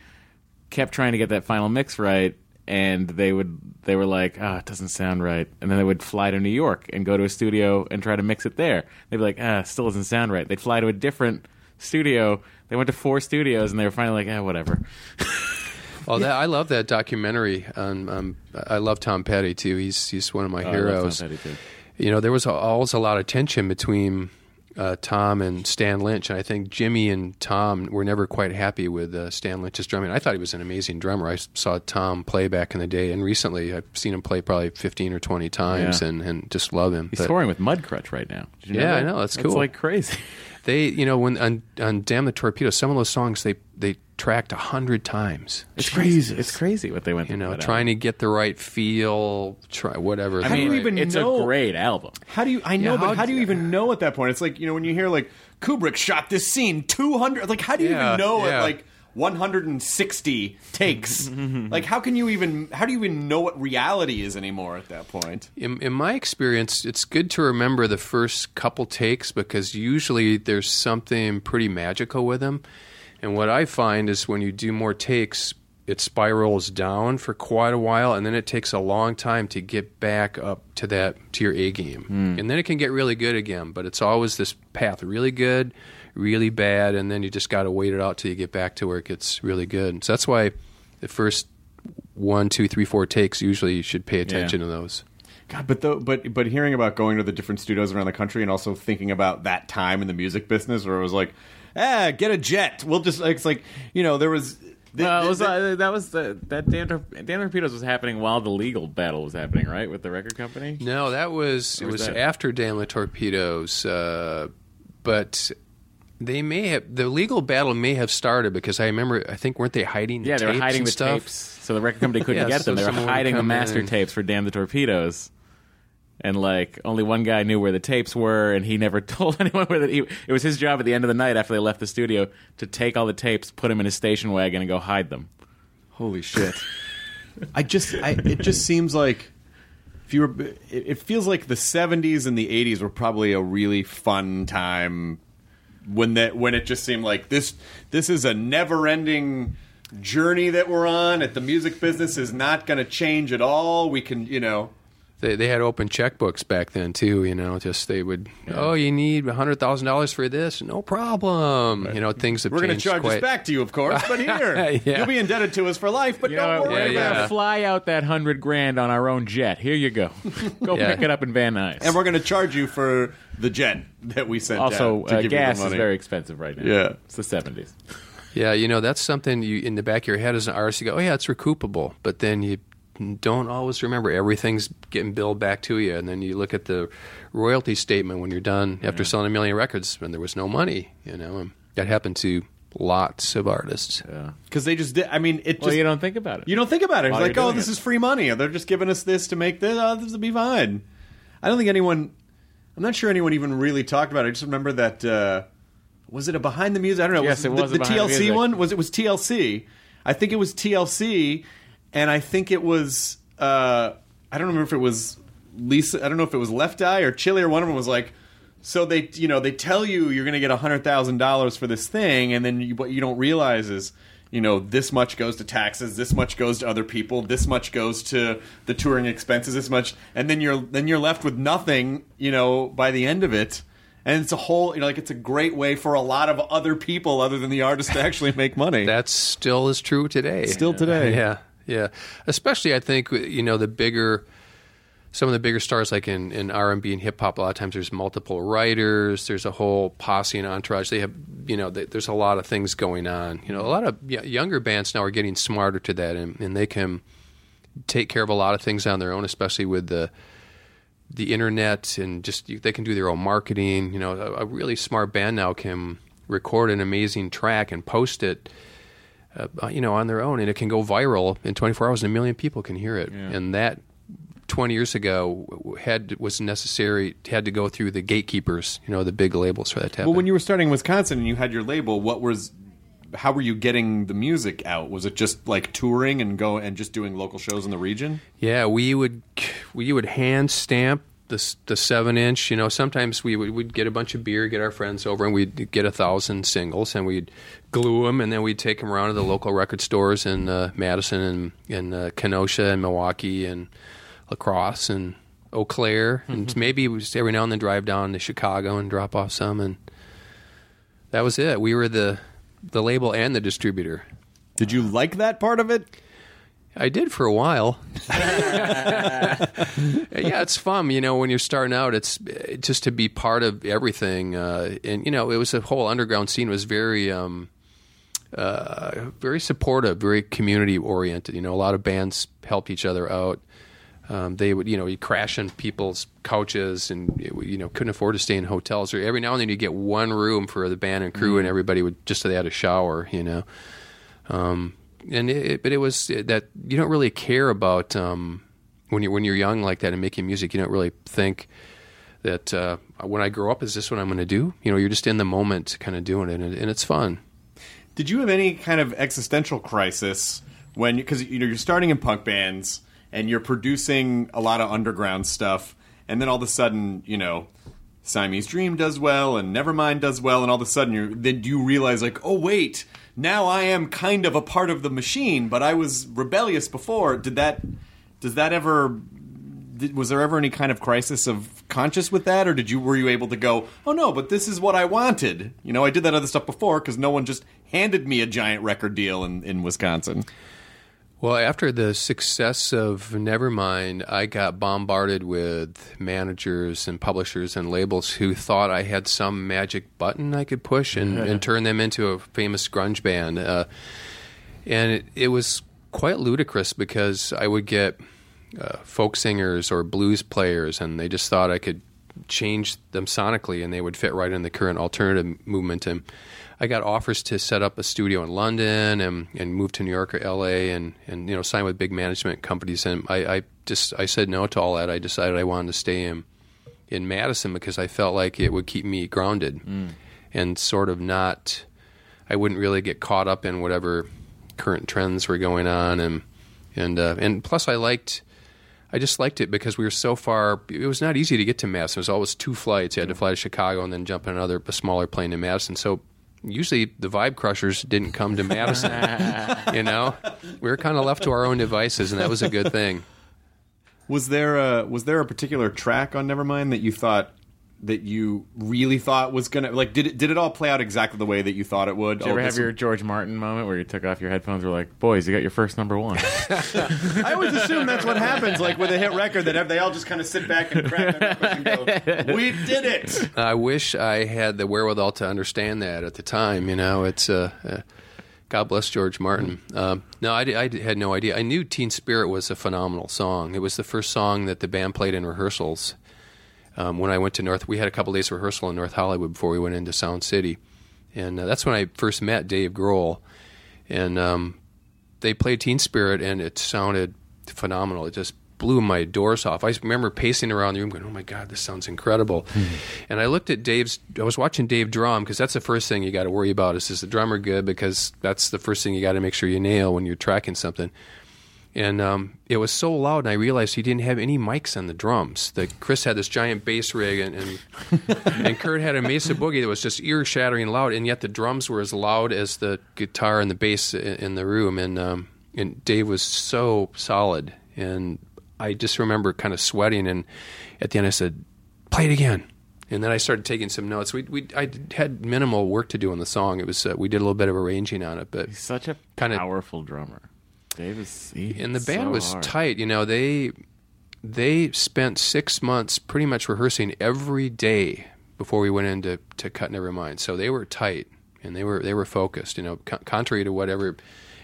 Speaker 6: kept trying to get that final mix right, and they would, they were like, ah, it doesn't sound right, and then they would fly to New York and go to a studio and try to mix it there. They'd be like, ah, it still doesn't sound right. They'd fly to a different studio. They went to four studios, and they were finally like, ah, whatever.
Speaker 8: Oh, that, I love that documentary. On, um, I love Tom Petty too. He's he's one of my
Speaker 6: Oh, I love Tom
Speaker 8: heroes. You know, there was always a lot of tension between uh, Tom and Stan Lynch, and I think Jimmy and Tom were never quite happy with uh, Stan Lynch's drumming. I thought he was an amazing drummer. I saw Tom play back in the day, and recently I've seen him play probably fifteen or twenty times,
Speaker 6: Yeah.
Speaker 8: and, and just love him.
Speaker 6: He's
Speaker 8: But
Speaker 6: touring with Mudcrutch right now. Did you
Speaker 8: Yeah, I know, that's
Speaker 6: It's
Speaker 8: cool.
Speaker 6: like crazy.
Speaker 8: they, you know, when on, on Damn the Torpedo, some of those songs they they tracked a hundred times.
Speaker 6: It's crazy. It's crazy what they went
Speaker 8: You
Speaker 6: through.
Speaker 8: know,
Speaker 6: with that
Speaker 8: trying to get the right feel, try whatever.
Speaker 6: album.
Speaker 7: How do you
Speaker 8: Right.
Speaker 7: even
Speaker 6: it's
Speaker 7: know-
Speaker 6: a great album.
Speaker 7: How do you? I know,
Speaker 8: Yeah,
Speaker 7: but
Speaker 8: how
Speaker 7: how do you even know at that point? It's like you know when you hear like Kubrick shot this scene two hundred. Like how do you
Speaker 8: Yeah,
Speaker 7: even know
Speaker 8: yeah.
Speaker 7: at like one hundred and sixty takes? like how can you even? How do you even know what reality is anymore at that point?
Speaker 8: In, in my experience, it's good to remember the first couple takes because usually there's something pretty magical with them. And what I find is when you do more takes, it spirals down for quite a while, and then it takes a long time to get back up to that to your A game, and then it can get really good again. But it's always this path: really good, really bad, and then you just got to wait it out till you get back to where it gets really good. So that's why the first one, two, three, four takes usually you should pay attention to those.
Speaker 7: God, but though, but but hearing about going to the different studios around the country and also thinking about that time in the music business where it was like, ah, get a jet. We'll just it's like you know there was. Th-
Speaker 6: Well, it
Speaker 7: th-
Speaker 6: was,
Speaker 7: th-
Speaker 6: uh, that was the, that Dan, Tor- Dan Torpedoes was happening while the legal battle was happening, right, with the record company.
Speaker 8: No, that was it
Speaker 6: Or was
Speaker 8: was
Speaker 6: that-
Speaker 8: after Damn the Torpedoes, uh, but they may have the legal battle may have started because I remember I think weren't they hiding? The
Speaker 6: Yeah, they were
Speaker 8: tapes
Speaker 6: hiding
Speaker 8: and
Speaker 6: the
Speaker 8: stuff?
Speaker 6: tapes, so the record company couldn't
Speaker 8: Yeah,
Speaker 6: get them.
Speaker 8: so
Speaker 6: They were hiding the master
Speaker 8: in.
Speaker 6: tapes for Damn the Torpedoes, and like only one guy knew where the tapes were, and he never told anyone where that. He, it was his job at the end of the night after they left the studio to take all the tapes, put them in his station wagon, and go hide them.
Speaker 7: Holy shit! I just, I, it just seems like if you were, it, it feels like the '70s and the '80s were probably a really fun time when that when it just seemed like this, this is a never-ending journey that we're on. At the music business is not going to change at all. We can, you know,
Speaker 8: They, they had open checkbooks back then too. You know, just they would. Oh, you need hundred thousand dollars for this? No problem. You know, things have
Speaker 7: we're going to
Speaker 8: changed
Speaker 7: charge
Speaker 8: quite.
Speaker 7: this back to you, of course. But here,
Speaker 8: Yeah.
Speaker 7: you'll be indebted to us for life. But
Speaker 6: You
Speaker 7: don't
Speaker 6: know,
Speaker 7: worry
Speaker 6: we're
Speaker 7: about
Speaker 6: gonna
Speaker 8: yeah.
Speaker 7: it.
Speaker 6: fly out that hundred grand on our own jet. Here you go. go
Speaker 8: Yeah.
Speaker 6: pick it up in Van Nuys.
Speaker 7: And we're going to charge you for the jet that we sent.
Speaker 6: also
Speaker 7: out to
Speaker 6: uh,
Speaker 7: give you the
Speaker 6: gas is very expensive right now.
Speaker 7: Yeah.
Speaker 6: it's the seventies.
Speaker 8: Yeah, you know, that's something you in the back of your head as an artist. You go, oh yeah, it's recoupable, but then you don't always remember everything's getting billed back to you, and then you look at the royalty statement when you're done after selling a million records, and there was no money. You know, and that happened to lots of artists.
Speaker 7: because they just did. I mean, it just
Speaker 6: Well, you don't think about it.
Speaker 7: you don't think about it. It's like, oh, this
Speaker 6: it.
Speaker 7: is free money. They're just giving us this to make this. Oh, this will be fine. I don't think anyone. I'm not sure anyone even really talked about it. I just remember that. Uh, was it a behind the music? I don't know.
Speaker 6: Yes, it
Speaker 7: the,
Speaker 6: was
Speaker 7: the
Speaker 6: the
Speaker 7: TLC
Speaker 6: Music.
Speaker 7: one. Was it was TLC? I think it was TLC, and I think it was. Uh, I don't remember if it was Lisa. I don't know if it was Left Eye or Chili or one of them was like. So they, you know, they tell you you're going to get hundred thousand dollars for this thing, and then you, what you don't realize is, you know, this much goes to taxes, this much goes to other people, this much goes to the touring expenses, this much, and then you're then you're left with nothing, you know, by the end of it. And it's a whole, you know, like it's a great way for a lot of other people other than the artist to actually make money.
Speaker 8: That still is true today.
Speaker 7: Still today.
Speaker 8: Yeah, yeah. Especially, I think you know the bigger, some of the bigger stars like in in R and B and hip hop. A lot of times there's multiple writers. There's a whole posse and entourage. They have you know they, there's a lot of things going on. You know, a lot of younger bands now are getting smarter to that, and, and they can take care of a lot of things on their own, especially with the the internet and just they can do their own marketing. You know, a, a really smart band now can record an amazing track and post it, uh, you know, on their own, and it can go viral in 24 hours, and a million people can hear it. And that 20 years ago had was necessary had to go through the gatekeepers, you know, the big labels for that to happen.
Speaker 7: well, when you were starting in Wisconsin and you had your label, what was how were you getting the music out? Was it just like touring and go and just doing local shows in the region?
Speaker 8: Yeah, we would we would hand stamp the the seven inch. You know, sometimes we would we'd get a bunch of beer, get our friends over, and we'd get a thousand singles, and we'd glue them, and then we'd take them around to the local record stores in uh, Madison and in uh, Kenosha and Milwaukee and La Crosse and Eau Claire, and maybe we just every now and then drive down to Chicago and drop off some, and that was it. We were the the label and the distributor.
Speaker 7: Did you like that part of it?
Speaker 8: I did for a while. yeah, it's fun. You know, when you're starting out, it's uh, just to be part of everything. Uh, and you know, it was a whole underground scene was very, um, uh, very supportive, very community oriented. You know, a lot of bands helped each other out. Um, they would, you know, you crash on people's couches, and you know, couldn't afford to stay in hotels. Or every now and then, you get one room for the band and crew, and everybody would just so they had a shower. You know, um, and it, but it was that you don't really care about um, when you when you're young like that and making music. You don't really think that uh, when I grow up, is this what I'm going to do? You know, you're just in the moment, kind of doing it, and, and it's fun.
Speaker 7: Did you have any kind of existential crisis when because you know you're starting in punk bands and you're producing a lot of underground stuff, and then all of a sudden, you know, Siamese Dream does well and Nevermind does well, and all of a sudden, you then you realize like, oh wait, now I am kind of a part of the machine, but I was rebellious before. Did that? Does that ever? Did, was there ever any kind of crisis of conscience with that, or did you were you able to go, oh no, but this is what I wanted? You know, I did that other stuff before because no one just handed me a giant record deal in in Wisconsin.
Speaker 8: Well, after the success of Nevermind, I got bombarded with managers and publishers and labels who thought I had some magic button I could push and, and turn them into a famous grunge band. Uh, and it, it was quite ludicrous because I would get uh, folk singers or blues players, and they just thought I could change them sonically and they would fit right in the current alternative movement. And I got offers to set up a studio in London and, and move to New York or LA and, and you know sign with big management companies. And I, I just I said no to all that. I decided I wanted to stay in in Madison because I felt like it would keep me grounded and sort of not. I wouldn't really get caught up in whatever current trends were going on and and uh, and plus I liked. I just liked it because we were so far. It was not easy to get to Madison. It was always two flights. You had to fly to Chicago and then jump in another, a smaller plane to Madison. So usually the Vibe Crushers didn't come to Madison. you know, we were kind of left to our own devices, and that was a good thing.
Speaker 7: Was there a was there a particular track on Nevermind that you thought that you really thought was gonna like did it did it all play out exactly the way that you thought it would?
Speaker 6: Did you ever
Speaker 7: Oh,
Speaker 6: have your George Martin moment where you took off your headphones? and Were like, boys, you got your first number one.
Speaker 7: I always assume that's what happens, like with a hit record, that they all just kind of sit back and crack their and go, "We did it."
Speaker 8: I wish I had the wherewithal to understand that at the time. You know, it's uh, uh, God bless George Martin. Um, no, I, I had no idea. I knew Teen Spirit was a phenomenal song. It was the first song that the band played in rehearsals. Um, when I went to North, we had a couple days of rehearsal in North Hollywood before we went into Sound City, and uh, that's when I first met Dave Grohl. And um, they played Teen Spirit, and it sounded phenomenal. It just blew my doors off. I remember pacing around the room, going, "Oh my god, this sounds incredible!" And I looked at Dave's. I was watching Dave drum because that's the first thing you got to worry about is is the drummer good because that's the first thing you got to make sure you nail when you're tracking something. And um, it was so loud, and I realized he didn't have any mics on the drums. That Chris had this giant bass rig, and and, and Kurt had a Mesa Boogie that was just ear shattering loud, and yet the drums were as loud as the guitar and the bass in, in the room. And um, and Dave was so solid, and I just remember kind of sweating. And at the end, I said, "Play it again." And then I started taking some notes. We, we I had minimal work to do on the song. It was uh, we did a little bit of arranging on it, but
Speaker 6: He's such a
Speaker 8: Kinda-
Speaker 6: powerful drummer. Dave is.
Speaker 8: And the band
Speaker 6: so
Speaker 8: was
Speaker 6: hard.
Speaker 8: tight. You know, they they spent six months pretty much rehearsing every day before we went into to cut Nevermind. So they were tight and they were they were focused. You know, co- contrary to whatever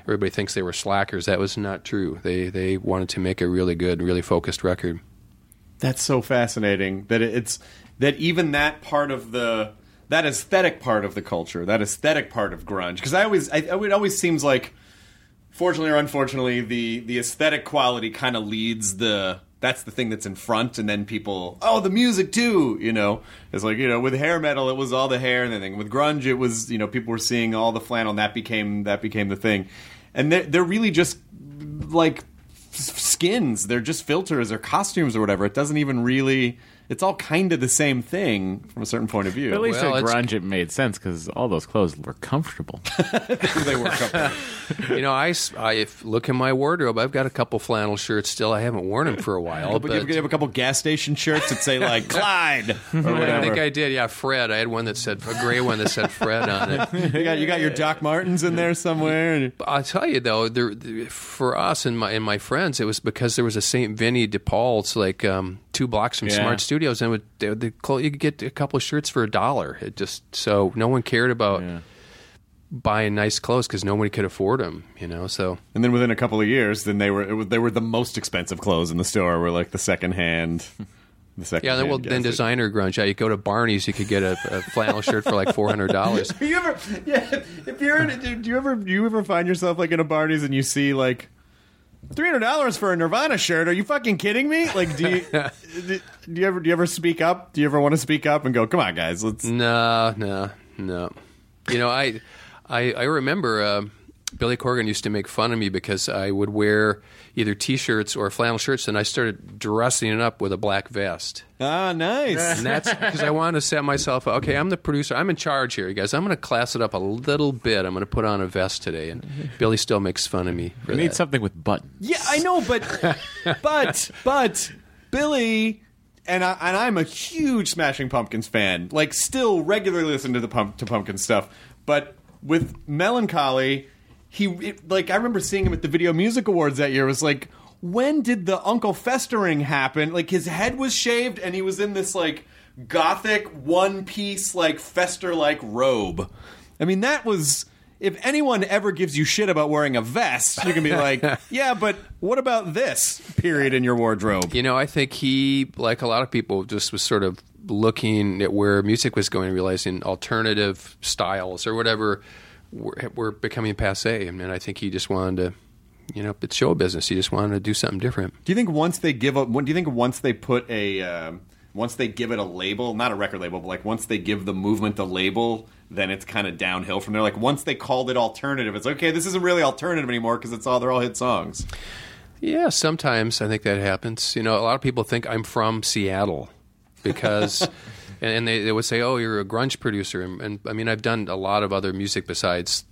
Speaker 8: everybody thinks they were slackers, that was not true. They they wanted to make a really good, really focused record.
Speaker 7: That's so fascinating that it's that even that part of the that aesthetic part of the culture, that aesthetic part of grunge. Because I always, I, it always seems like, fortunately or unfortunately, the the aesthetic quality kind of leads the. That's the thing that's in front, and then people, oh, the music too. You know, it's like you know, with hair metal, it was all the hair and everything. With grunge, it was you know, people were seeing all the flannel, and that became that became the thing. And they're, they're really just like skins. They're just filters or costumes or whatever. It doesn't even really. It's all kind of the same thing from a certain point of view.
Speaker 6: But at least
Speaker 8: Well,
Speaker 6: at grunge, it made sense because all those clothes were comfortable.
Speaker 7: they work up.
Speaker 8: you know, I, if look in my wardrobe, I've got a couple flannel shirts still. I haven't worn them for a while,
Speaker 7: But you have, you have a couple gas station shirts that say like Clyde or
Speaker 8: I think I did. Yeah, Fred. I had one that said a gray one that said Fred on it.
Speaker 7: you got you got your Doc Martens in there somewhere.
Speaker 8: I'll tell you though, there, there- for us and my and my friends, it was because there was a St. Vinny de Paul's like um, two blocks from
Speaker 6: Yeah.
Speaker 8: Smart Studios, and would, they, would- the you could get a couple of shirts for a dollar. It just so no one cared about
Speaker 6: Yeah.
Speaker 8: buying nice clothes because nobody could afford them. You know, so
Speaker 7: and then within a couple of years, then they were it was, they were the most expensive clothes in the store. Were like the second hand. The second
Speaker 8: yeah. Then, well, then designer grunge. Yeah, you go to Barney's, you could get a, a flannel shirt for like four hundred dollars.
Speaker 7: Do you ever, yeah, if you're do you ever, do you ever find yourself like in a Barney's and you see like three hundred dollars for a Nirvana shirt? Are you fucking kidding me? Like, do you, do do you ever, do you ever speak up? Do you ever want to speak up and go, come on, guys, let's.
Speaker 8: No, no, no. You know, I, I, I remember uh, Billy Corgan used to make fun of me because I would wear either t-shirts or flannel shirts, and I started dressing it up with a black vest.
Speaker 7: Ah, nice.
Speaker 8: And that's because I wanted to set myself up. Okay, I'm the producer. I'm in charge here, you guys. I'm going to class it up a little bit. I'm going to put on a vest today, and Billy still makes fun of me. For
Speaker 6: You need
Speaker 8: that.
Speaker 6: something with buttons.
Speaker 7: Yeah, I know, but but but Billy and I and I'm a huge Smashing Pumpkins fan. Like, still regularly listen to the pump to Pumpkin stuff. But with Melancholy, he it, like I remember seeing him at the Video Music Awards that year. It was like, when did the Uncle Festering happen? Like, his head was shaved and he was in this like gothic one piece like fester like robe. I mean, that was. If anyone ever gives you shit about wearing a vest, you can be like, "Yeah, but what about this period in your wardrobe?"
Speaker 8: You know, I think he, like a lot of people, just was sort of looking at where music was going, realizing alternative styles or whatever were, were becoming passe. And I think he just wanted to, you know, it's show business. He just wanted to do something different.
Speaker 7: Do you think once they give up? Do you think once they put a, um, once they give it a label, not a record label, but like once they give the movement the label, then it's kind of downhill from there. Like once they called it alternative, it's okay. This isn't really alternative anymore because it's all they're all hit songs.
Speaker 8: Yeah, sometimes I think that happens. You know, a lot of people think I'm from Seattle because, and, and they, they would say, "Oh, you're a grunge producer," and, and I mean, I've done a lot of other music besides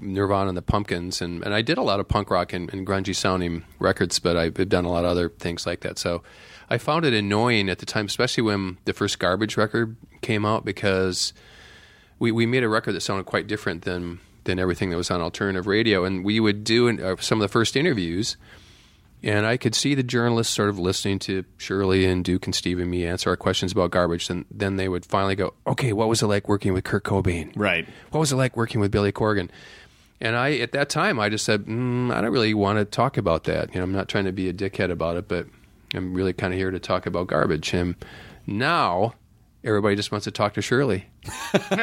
Speaker 8: Nirvana and the Pumpkins, and, and I did a lot of punk rock and, and grungy sounding records, but I've done a lot of other things like that. So I found it annoying at the time, especially when the first Garbage record came out, because we, we made a record that sounded quite different than than everything that was on alternative radio, and we would do uh, some of the first interviews. And I could see the journalists sort of listening to Shirley and Duke and Steve and me answer our questions about garbage. And then they would finally go, okay, what was it like working with Kurt Cobain?
Speaker 7: Right.
Speaker 8: What was it like working with Billy Corgan? And I, at that time, I just said, mm, I don't really want to talk about that. You know, I'm not trying to be a dickhead about it, but I'm really kind of here to talk about garbage. And now, everybody just wants to talk to Shirley. hey,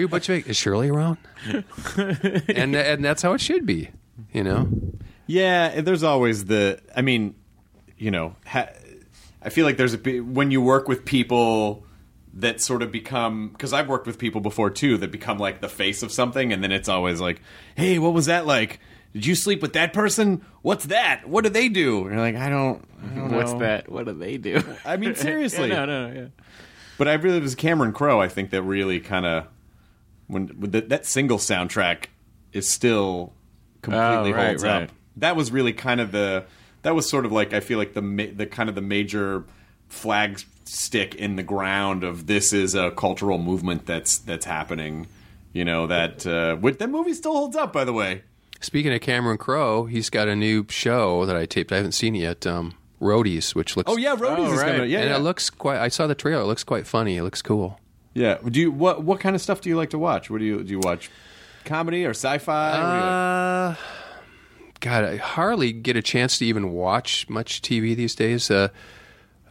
Speaker 8: you Butch is Shirley around? and and that's how it should be, you know.
Speaker 7: Yeah, there's always the. I mean, you know, ha, I feel like there's a when you work with people that sort of become because I've worked with people before too that become like the face of something, and then it's always like, "Hey, what was that like? Did you sleep with that person? What's that? What do they do?" And you're like, "I don't, I don't
Speaker 6: What's
Speaker 7: know."
Speaker 6: that? What do they do?
Speaker 7: I mean, seriously.
Speaker 6: Yeah, no, no, yeah.
Speaker 7: But I really it was Cameron Crowe. I think that really kind of when, when that that single soundtrack is still completely
Speaker 6: Oh, right,
Speaker 7: holds
Speaker 6: right.
Speaker 7: up. That was really kind of the that was sort of like I feel like the the kind of the major flag stick in the ground of this is a cultural movement that's that's happening. You know that uh, what, that movie still holds up, by the way.
Speaker 8: Speaking of Cameron Crowe, he's got a new show that I taped. I haven't seen it yet. Um, Roadies, which looks
Speaker 7: Oh yeah, Roadies
Speaker 6: Oh,
Speaker 7: is
Speaker 6: right.
Speaker 7: coming. out. Yeah,
Speaker 8: and
Speaker 7: yeah.
Speaker 8: it looks quite. I saw the trailer. It looks quite funny. It looks cool.
Speaker 7: yeah. Do you what what kind of stuff do you like to watch? What do you do? You watch comedy or sci-fi? What do you like?
Speaker 8: Uh, God, I hardly get a chance to even watch much TV these days. Uh,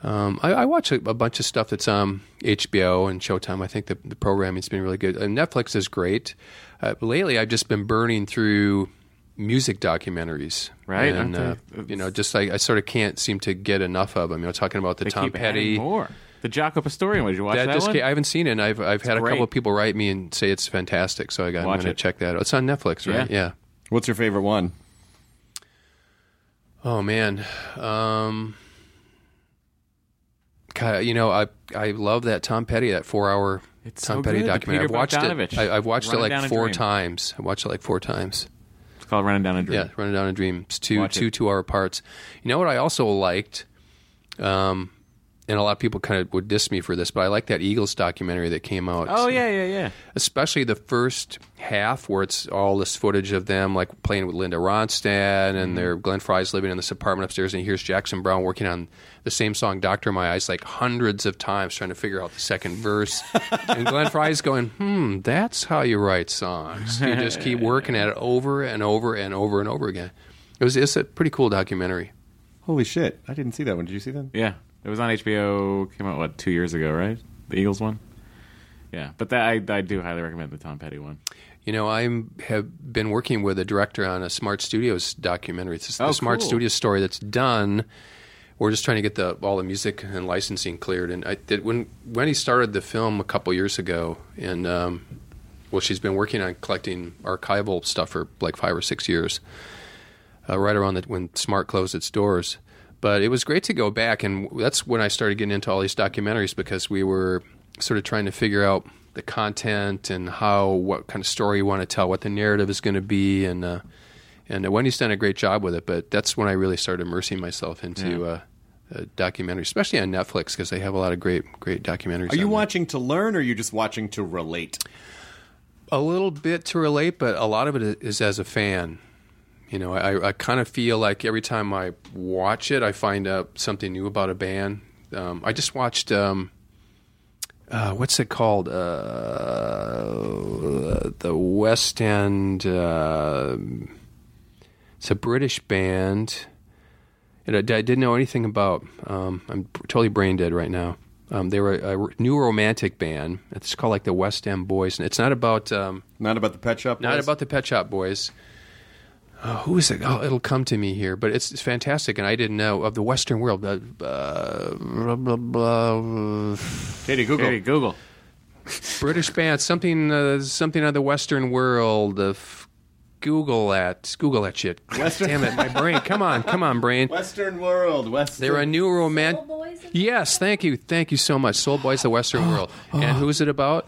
Speaker 8: um, I, I watch a, a bunch of stuff that's on HBO and Showtime. I think the, the programming's been really good. And Netflix is great. Uh, lately, I've just been burning through music documentaries.
Speaker 6: Right,
Speaker 8: And, uh, you know, just like I sort of can't seem to get enough of them. You know, talking about the
Speaker 6: They
Speaker 8: Tom Petty.
Speaker 6: more. The Jaco Pastorius. Did you watch that,
Speaker 8: That just
Speaker 6: one?
Speaker 8: came, I haven't seen it. And I've I've had a couple of people write me and say it's fantastic. So I got, I'm going to
Speaker 6: it.
Speaker 8: check that out. It's on Netflix, right?
Speaker 6: Yeah.
Speaker 8: yeah.
Speaker 7: What's your favorite one?
Speaker 8: Oh man, um, God, you know I I love that Tom Petty that four hour
Speaker 6: It's
Speaker 8: Tom
Speaker 6: so
Speaker 8: Petty
Speaker 6: good,
Speaker 8: documentary. I've watched
Speaker 6: Bogdanovich.
Speaker 8: it. I, I've watched
Speaker 6: Running
Speaker 8: it
Speaker 6: Down
Speaker 8: like
Speaker 6: a
Speaker 8: four times. I watched it like four times.
Speaker 6: It's called Running Down a Dream.
Speaker 8: Yeah, running down a dream. It's two
Speaker 6: Watch
Speaker 8: two
Speaker 6: it.
Speaker 8: two hour parts. You know what I also liked, um, and a lot of people kind of would diss me for this, but I like that Eagles documentary that came out.
Speaker 6: Oh yeah, yeah, yeah.
Speaker 8: especially the first half where it's all this footage of them like playing with Linda Ronstadt and their Glenn Frey's living in this apartment upstairs and he hears Jackson Browne working on the same song Doctor in My Eyes like hundreds of times trying to figure out the second verse and Glenn Frey's going hmm that's how you write songs you just keep working at it over and over and over and over again it was it's a pretty cool documentary
Speaker 7: Holy shit! I didn't see that one. Did you see that?
Speaker 6: Yeah, it was on HBO. Came out what two years ago, right? The Eagles one. Yeah, but that I, I do highly recommend the Tom Petty one.
Speaker 8: You know, I have been working with a director on a Smart Studios documentary. It's the
Speaker 6: Oh,
Speaker 8: Smart
Speaker 6: cool.
Speaker 8: Studios story that's done. We're just trying to get the all the music and licensing cleared. And I did when when he started the film a couple years ago, and um, well, she's been working on collecting archival stuff for like five or six years, uh, right around the, when Smart closed its doors. But it was great to go back, and that's when I started getting into all these documentaries because we were sort of trying to figure out the content and how, what kind of story you want to tell, what the narrative is going to be, and uh, and Wendy's done a great job with it. But that's when I really started immersing myself into. Uh, uh, documentaries, especially on Netflix, because they have a lot of great, great documentaries.
Speaker 7: Are you watching to learn, or are you just watching to relate?
Speaker 8: a little bit to relate, but a lot of it is as a fan. You know, I, I kind of feel like every time I watch it, I find out something new about a band. Um, I just watched, um, uh, what's it called? Uh, the West End. Uh, it's a British band. And I, I didn't know anything about. Um, I'm totally brain dead right now. Um, they were a, a new romantic band. It's called like the West End Boys, and it's not about um,
Speaker 7: Not about the Pet Shop. Boys?
Speaker 8: not about the Pet Shop Boys. Oh, who is it? Oh, it'll come to me here, but it's, it's fantastic, and I didn't know of the Western world. Uh, uh, blah, blah, blah,
Speaker 7: Katie Google.
Speaker 6: Hey, Google.
Speaker 8: British band, something, uh, something of the Western world. Uh, f- Google that, Google that shit.
Speaker 7: Western-
Speaker 8: Damn it, my brain! Come on, come on, brain.
Speaker 7: Western world. Western.
Speaker 8: They're a new romantic. Yes, thank you, thank you so much. Soul Boys, the Western world, and who's it about?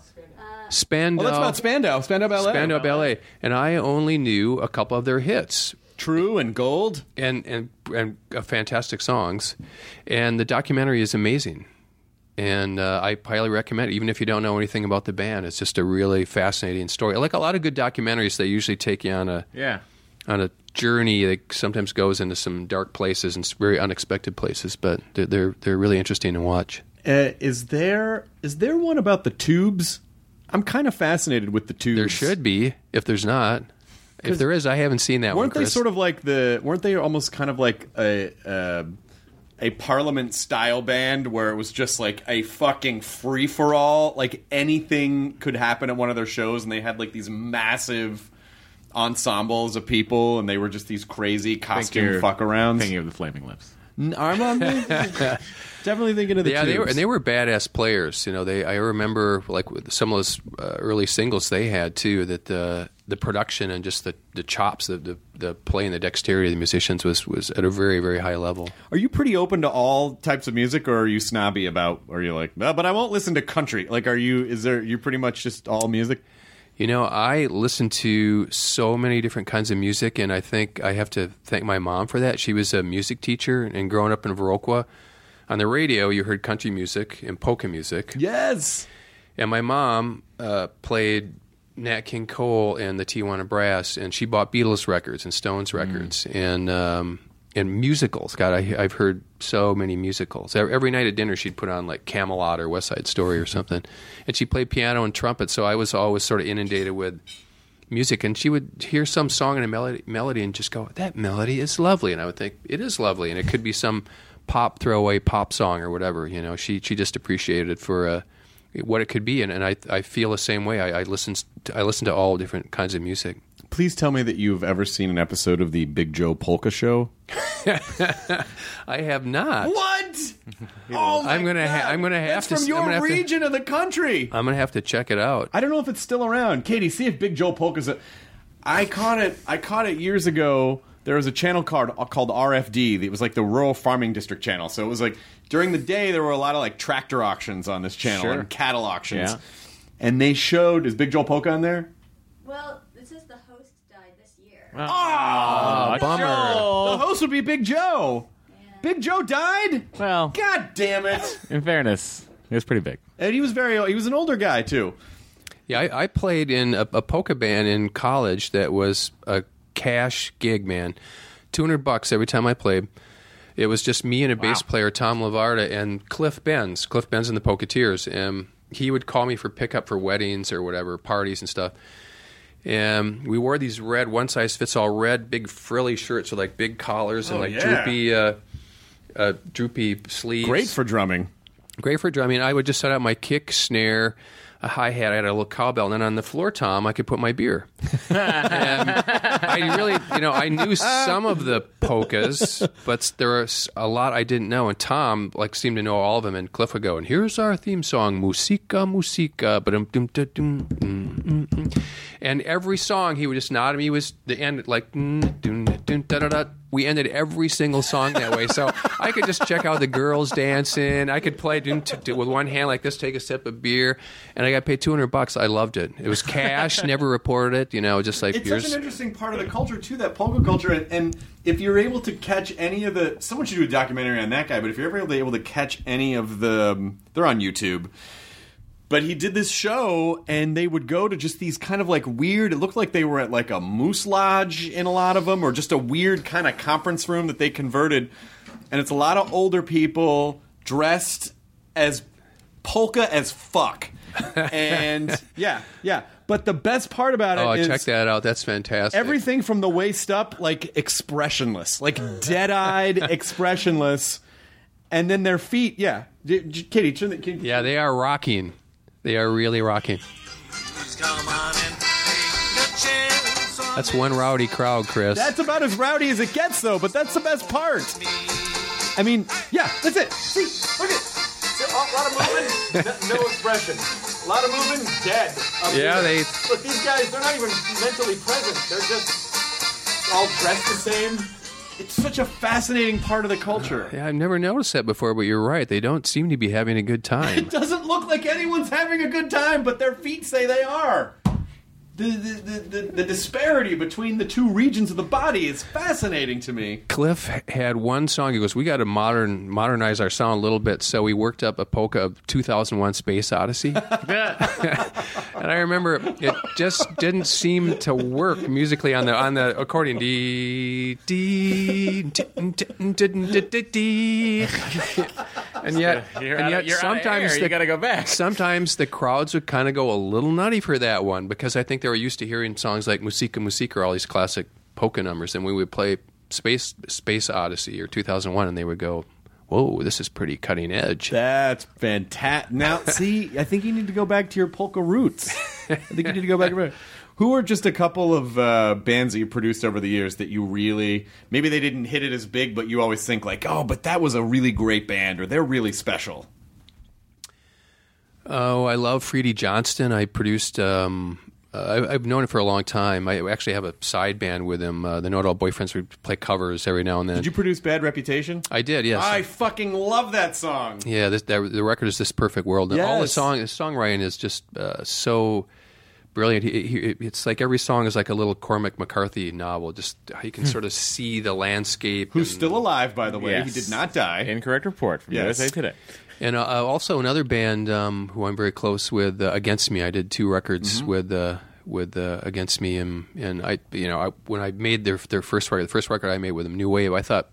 Speaker 8: Spandau.
Speaker 7: Oh, that's about Spandau. Spandau Ballet.
Speaker 8: Spandau Ballet, and I only knew a couple of their hits.
Speaker 7: True and Gold.
Speaker 8: and and and uh, fantastic songs, and the documentary is amazing, and uh, I highly recommend it. Even if you don't know anything about the band, it's just a really fascinating story. Like a lot of good documentaries, they usually take you on a
Speaker 6: Yeah.
Speaker 8: on a journey that sometimes goes into some dark places and very unexpected places, but they're they're, they're really interesting to watch.
Speaker 7: Uh, is there is there one about the tubes? I'm kind of fascinated with the tubes.
Speaker 8: There should be. If there's not, if there is, I haven't seen that one.
Speaker 7: Weren't they
Speaker 8: Chris.
Speaker 7: sort of like the? Weren't they almost kind of like a uh, a Parliament style band where it was just like a fucking free for all? Like anything could happen at one of their shows, and they had like these massive ensembles of people, and they were just these crazy costume fuck arounds.
Speaker 6: Thinking of the Flaming Lips.
Speaker 7: I'm on definitely thinking of the
Speaker 8: yeah, they were, and they were badass players. You know, they I remember like some of those uh, early singles they had too. That the the production and just the, the chops, the, the the play and the dexterity of the musicians was was at a very very high level.
Speaker 7: Are you pretty open to all types of music, or are you snobby about? Or are you like, no, but I won't listen to country? Like, are you? Is there? You're pretty much just all music?
Speaker 8: You know, I listen to so many different kinds of music, and I think I have to thank my mom for that. She was a music teacher, and growing up in Viroqua, on the radio you heard country music and polka music.
Speaker 7: Yes.
Speaker 8: And my mom uh, played Nat King Cole and the Tijuana Brass, and she bought Beatles records and Stones records and um, and musicals. God, I, I've heard so many musicals. Every, night at dinner, she'd put on like Camelot or West Side Story or something, and she played piano and trumpet. So I was always sort of inundated with music, and she would hear some song and a melody, melody and just go, "That melody is lovely," and I would think it is lovely, and it could be some pop throwaway pop song or whatever. You know, she she just appreciated it for. Uh, what it could be, and, and I I feel the same way. I, I listen I listen to all different kinds of music.
Speaker 7: Please tell me that you've ever seen an episode of the Big Joe Polka Show.
Speaker 8: I have not.
Speaker 7: What? oh, my
Speaker 8: I'm gonna ha-
Speaker 7: God.
Speaker 8: I'm gonna have
Speaker 7: That's
Speaker 8: to
Speaker 7: from your
Speaker 8: I'm gonna have to-
Speaker 7: region of the country.
Speaker 8: I'm gonna have to check it out.
Speaker 7: I don't know if it's still around. Katie, see if Big Joe Polka's. A- I caught it. I caught it years ago. There was a channel called uh, called RFD. It was like the Rural Farming District channel. So it was like during the day there were a lot of like tractor auctions on this channel
Speaker 6: Sure.
Speaker 7: and cattle auctions.
Speaker 6: Yeah.
Speaker 7: And they showed is Big Joe Polka on there?
Speaker 2: Well, it says the host died this year.
Speaker 6: Oh,
Speaker 8: bummer.
Speaker 7: The host would be Big Joe. Big Joe died.
Speaker 6: Well,
Speaker 7: God damn it!
Speaker 6: in fairness, it was pretty big.
Speaker 7: And he was very. He was an older guy too.
Speaker 8: Yeah, I, I played in a, a polka band in college that was a cash gig, man. Two hundred bucks every time I played. It was just me and a bass player, Tom Lavarda, and Cliff Benz. Cliff Benz and the Poketeers. And he would call me for pickup for weddings or whatever, parties and stuff. And we wore these red, one size fits all red, big frilly shirts with like big collars and
Speaker 7: Oh,
Speaker 8: like
Speaker 7: yeah.
Speaker 8: droopy, uh, uh, droopy sleeves.
Speaker 7: Great for drumming.
Speaker 8: Great for drumming. I would just set up my kick, snare, a hi hat. I had a little cowbell, and then on the floor tom, I could put my beer. I really, you know, I knew some of the polkas, but there are a lot I didn't know. And Tom like seemed to know all of them. And Cliff would go, "And here's our theme song, Musica, Musica." But mm, mm, mm. and every song he would just nod at me. Was the end like mm, we ended every single song that way. So i could just check out the girls dancing. I could play with one hand like this take a sip of beer. And i got paid 200 bucks. I loved it. It was cash never reported it you know just like
Speaker 7: It's
Speaker 8: here's
Speaker 7: such an interesting part of the culture too, that polka culture, and, and if you're able to catch any of the, someone should do a documentary on that guy. But if you're ever able to catch any of the, they're on YouTube. But he did this show, and they would go to just these kind of like weird. It looked like they were at like a moose lodge in a lot of them, or just a weird kind of conference room that they converted. And it's a lot of older people dressed as polka as fuck. and yeah, yeah. But the best part about it
Speaker 8: oh
Speaker 7: is
Speaker 8: check that out that's fantastic
Speaker 7: everything from the waist up, like expressionless, like dead-eyed, expressionless, and then their feet. Yeah, J- J- Katie, turn the. Can,
Speaker 8: yeah they are rocking they are really rocking that's one rowdy crowd chris
Speaker 7: That's about as rowdy as it gets, though. But that's the best part. I mean, yeah, that's it. See, look at. See, A lot of moving, no, no expression. A lot of moving, dead. up
Speaker 8: Yeah,
Speaker 7: here.
Speaker 8: they-
Speaker 7: Look, these guys, they're not even mentally present. They're just all dressed the same. It's such a fascinating part of the culture.
Speaker 8: Yeah, I've never noticed that before, but you're right. They don't seem to be having a good time.
Speaker 7: It doesn't look like anyone's having a good time, but their feet say they are. The, the, the, the, the disparity between the two regions of the body is fascinating to me.
Speaker 8: Cliff had one song. He goes, "We got to modern modernize our sound a little bit." So we worked up a polka of 2001: Space Odyssey, and I remember it just didn't seem to work musically on the on the accordion. And yet,
Speaker 6: You're
Speaker 8: and yet
Speaker 6: of- you're out of
Speaker 8: sometimes the-
Speaker 6: You gotta go back.
Speaker 8: Sometimes the crowds would kind of go a little nutty for that one because I think they were used to hearing songs like Musica Musica or all these classic polka numbers, and we would play Space Space Odyssey or 2001, and they would go, "Whoa, this is pretty cutting edge."
Speaker 7: That's fantastic. Now, see, I think you need to go back to your polka roots. I think you need to go back to Who are just a couple of uh, bands that you produced over the years that you really maybe they didn't hit it as big, but you always think like, oh, but that was a really great band, or they're really special.
Speaker 8: Oh, I love Freddy Johnston. I produced. Um, uh, I, I've known him for a long time. I actually have a side band with him. Uh, the Know It All Boyfriends. We play covers every now and then.
Speaker 7: Did you produce Bad Reputation?
Speaker 8: I did. Yes.
Speaker 7: I fucking love that song.
Speaker 8: Yeah, this, that, the record is this perfect world. And All the song, the songwriting is just uh, so brilliant. He, he, it's like every song is like a little Cormac McCarthy novel. Just you can sort of see the landscape.
Speaker 7: Who's
Speaker 8: and-
Speaker 7: still alive, by the way?
Speaker 6: Yes.
Speaker 7: He did not die.
Speaker 6: Incorrect report from
Speaker 7: Yes.
Speaker 6: USA Today.
Speaker 8: And uh, also another band um, who I'm very close with, uh, Against Me. I did two records
Speaker 7: Mm-hmm.
Speaker 8: with uh, with uh, Against Me, and and I, you know, I, when I made their their first record, the first record I made with them, New Wave, I thought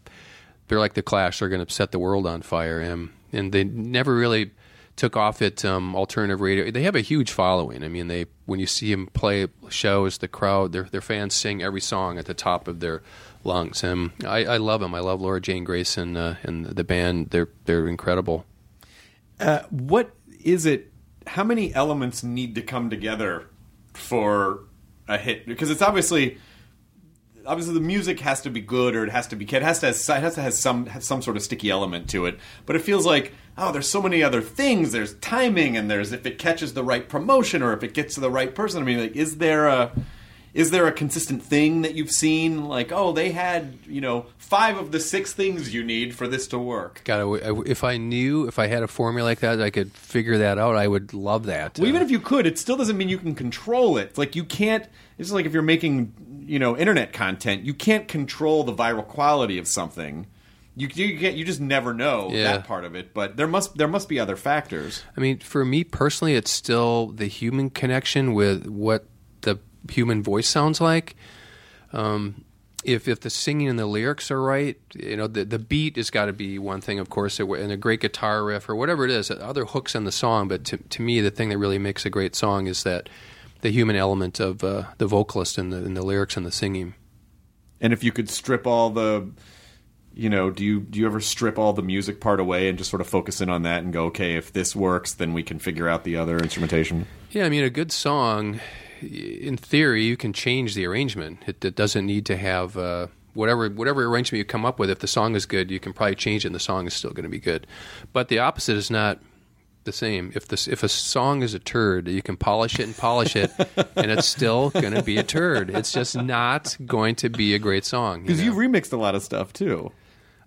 Speaker 8: they're like the Clash. They're going to set the world on fire, and and they never really took off at um, alternative radio. They have a huge following. I mean, they when you see them play shows, the crowd, their their fans sing every song at the top of their lungs. And I, I love them. I love Laura Jane Grace and uh, and the band. They're they're incredible.
Speaker 7: Uh, what is it? How many elements need to come together for a hit? Because it's obviously, obviously the music has to be good, or it has to be. It has to has, it has to have some have some sort of sticky element to it. But it feels like oh, there's so many other things. There's timing, and there's if it catches the right promotion, or if it gets to the right person. I mean, like, is there a is there a consistent thing that you've seen? Like, oh, they had you know five of the six things you need for this to work.
Speaker 8: God, if I knew, if I had a formula like that, I could figure that out. I would love that.
Speaker 7: Well, even
Speaker 8: Uh,
Speaker 7: if you could, it still doesn't mean you can control it. It's like you can't. It's like if you're making, you know, internet content, you can't control the viral quality of something. You you can't. You just never know
Speaker 8: Yeah.
Speaker 7: that part of it. But there must there must be other factors.
Speaker 8: I mean, for me personally, it's still the human connection with what human voice sounds like. Um, if if the singing and the lyrics are right, you know, the the beat has got to be one thing, of course, and a great guitar riff or whatever it is, other hooks in the song. But to to me, the thing that really makes a great song is that the human element of uh, the vocalist and the, and the lyrics and the singing.
Speaker 7: And if you could strip all the you know, do you do you ever strip all the music part away and just sort of focus in on that and go, okay, if this works, then we can figure out the other instrumentation?
Speaker 8: Yeah, I mean, a good song, in theory, you can change the arrangement. It, it doesn't need to have uh, whatever whatever arrangement you come up with. If the song is good, you can probably change it, and the song is still going to be good. But the opposite is not the same. If this if a song is a turd, you can polish it and polish it, and it's still going to be a turd. It's just not going to be a great song.
Speaker 7: Because
Speaker 8: you
Speaker 7: you have remixed a lot of stuff too.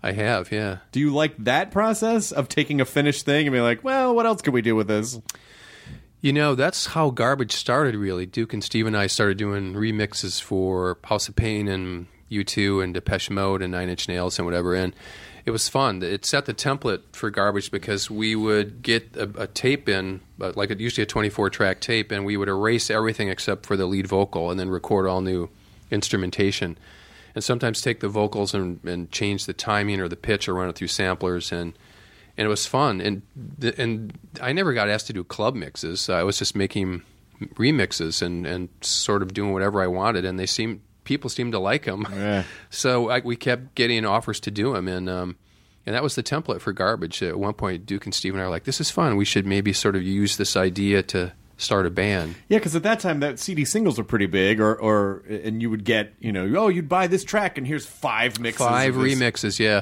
Speaker 8: I have, yeah.
Speaker 7: Do you like that process of taking a finished thing and being like, well, what else could we do with this?
Speaker 8: You know, that's how garbage started. Really, Duke and Steve and I started doing remixes for House of Pain and U2 and Depeche Mode and Nine Inch Nails and whatever, and it was fun. It set the template for garbage because we would get a, a tape in, uh, like usually a 24 track tape, and we would erase everything except for the lead vocal and then record all new instrumentation and sometimes take the vocals and, and change the timing or the pitch or run it through samplers and and it was fun. And and I never got asked to do club mixes. I was just making remixes and and sort of doing whatever I wanted and they seemed people seemed to like them
Speaker 6: Yeah.
Speaker 8: so I, we kept getting offers to do them and um and that was the template for garbage. At one point Duke and Steve and I were like this is fun. We should maybe sort of use this idea to start a band.
Speaker 7: Yeah, because at that time, that CD singles were pretty big, or or and you would get, you know, oh, you'd buy this track, and here's five mixes,
Speaker 8: five remixes yeah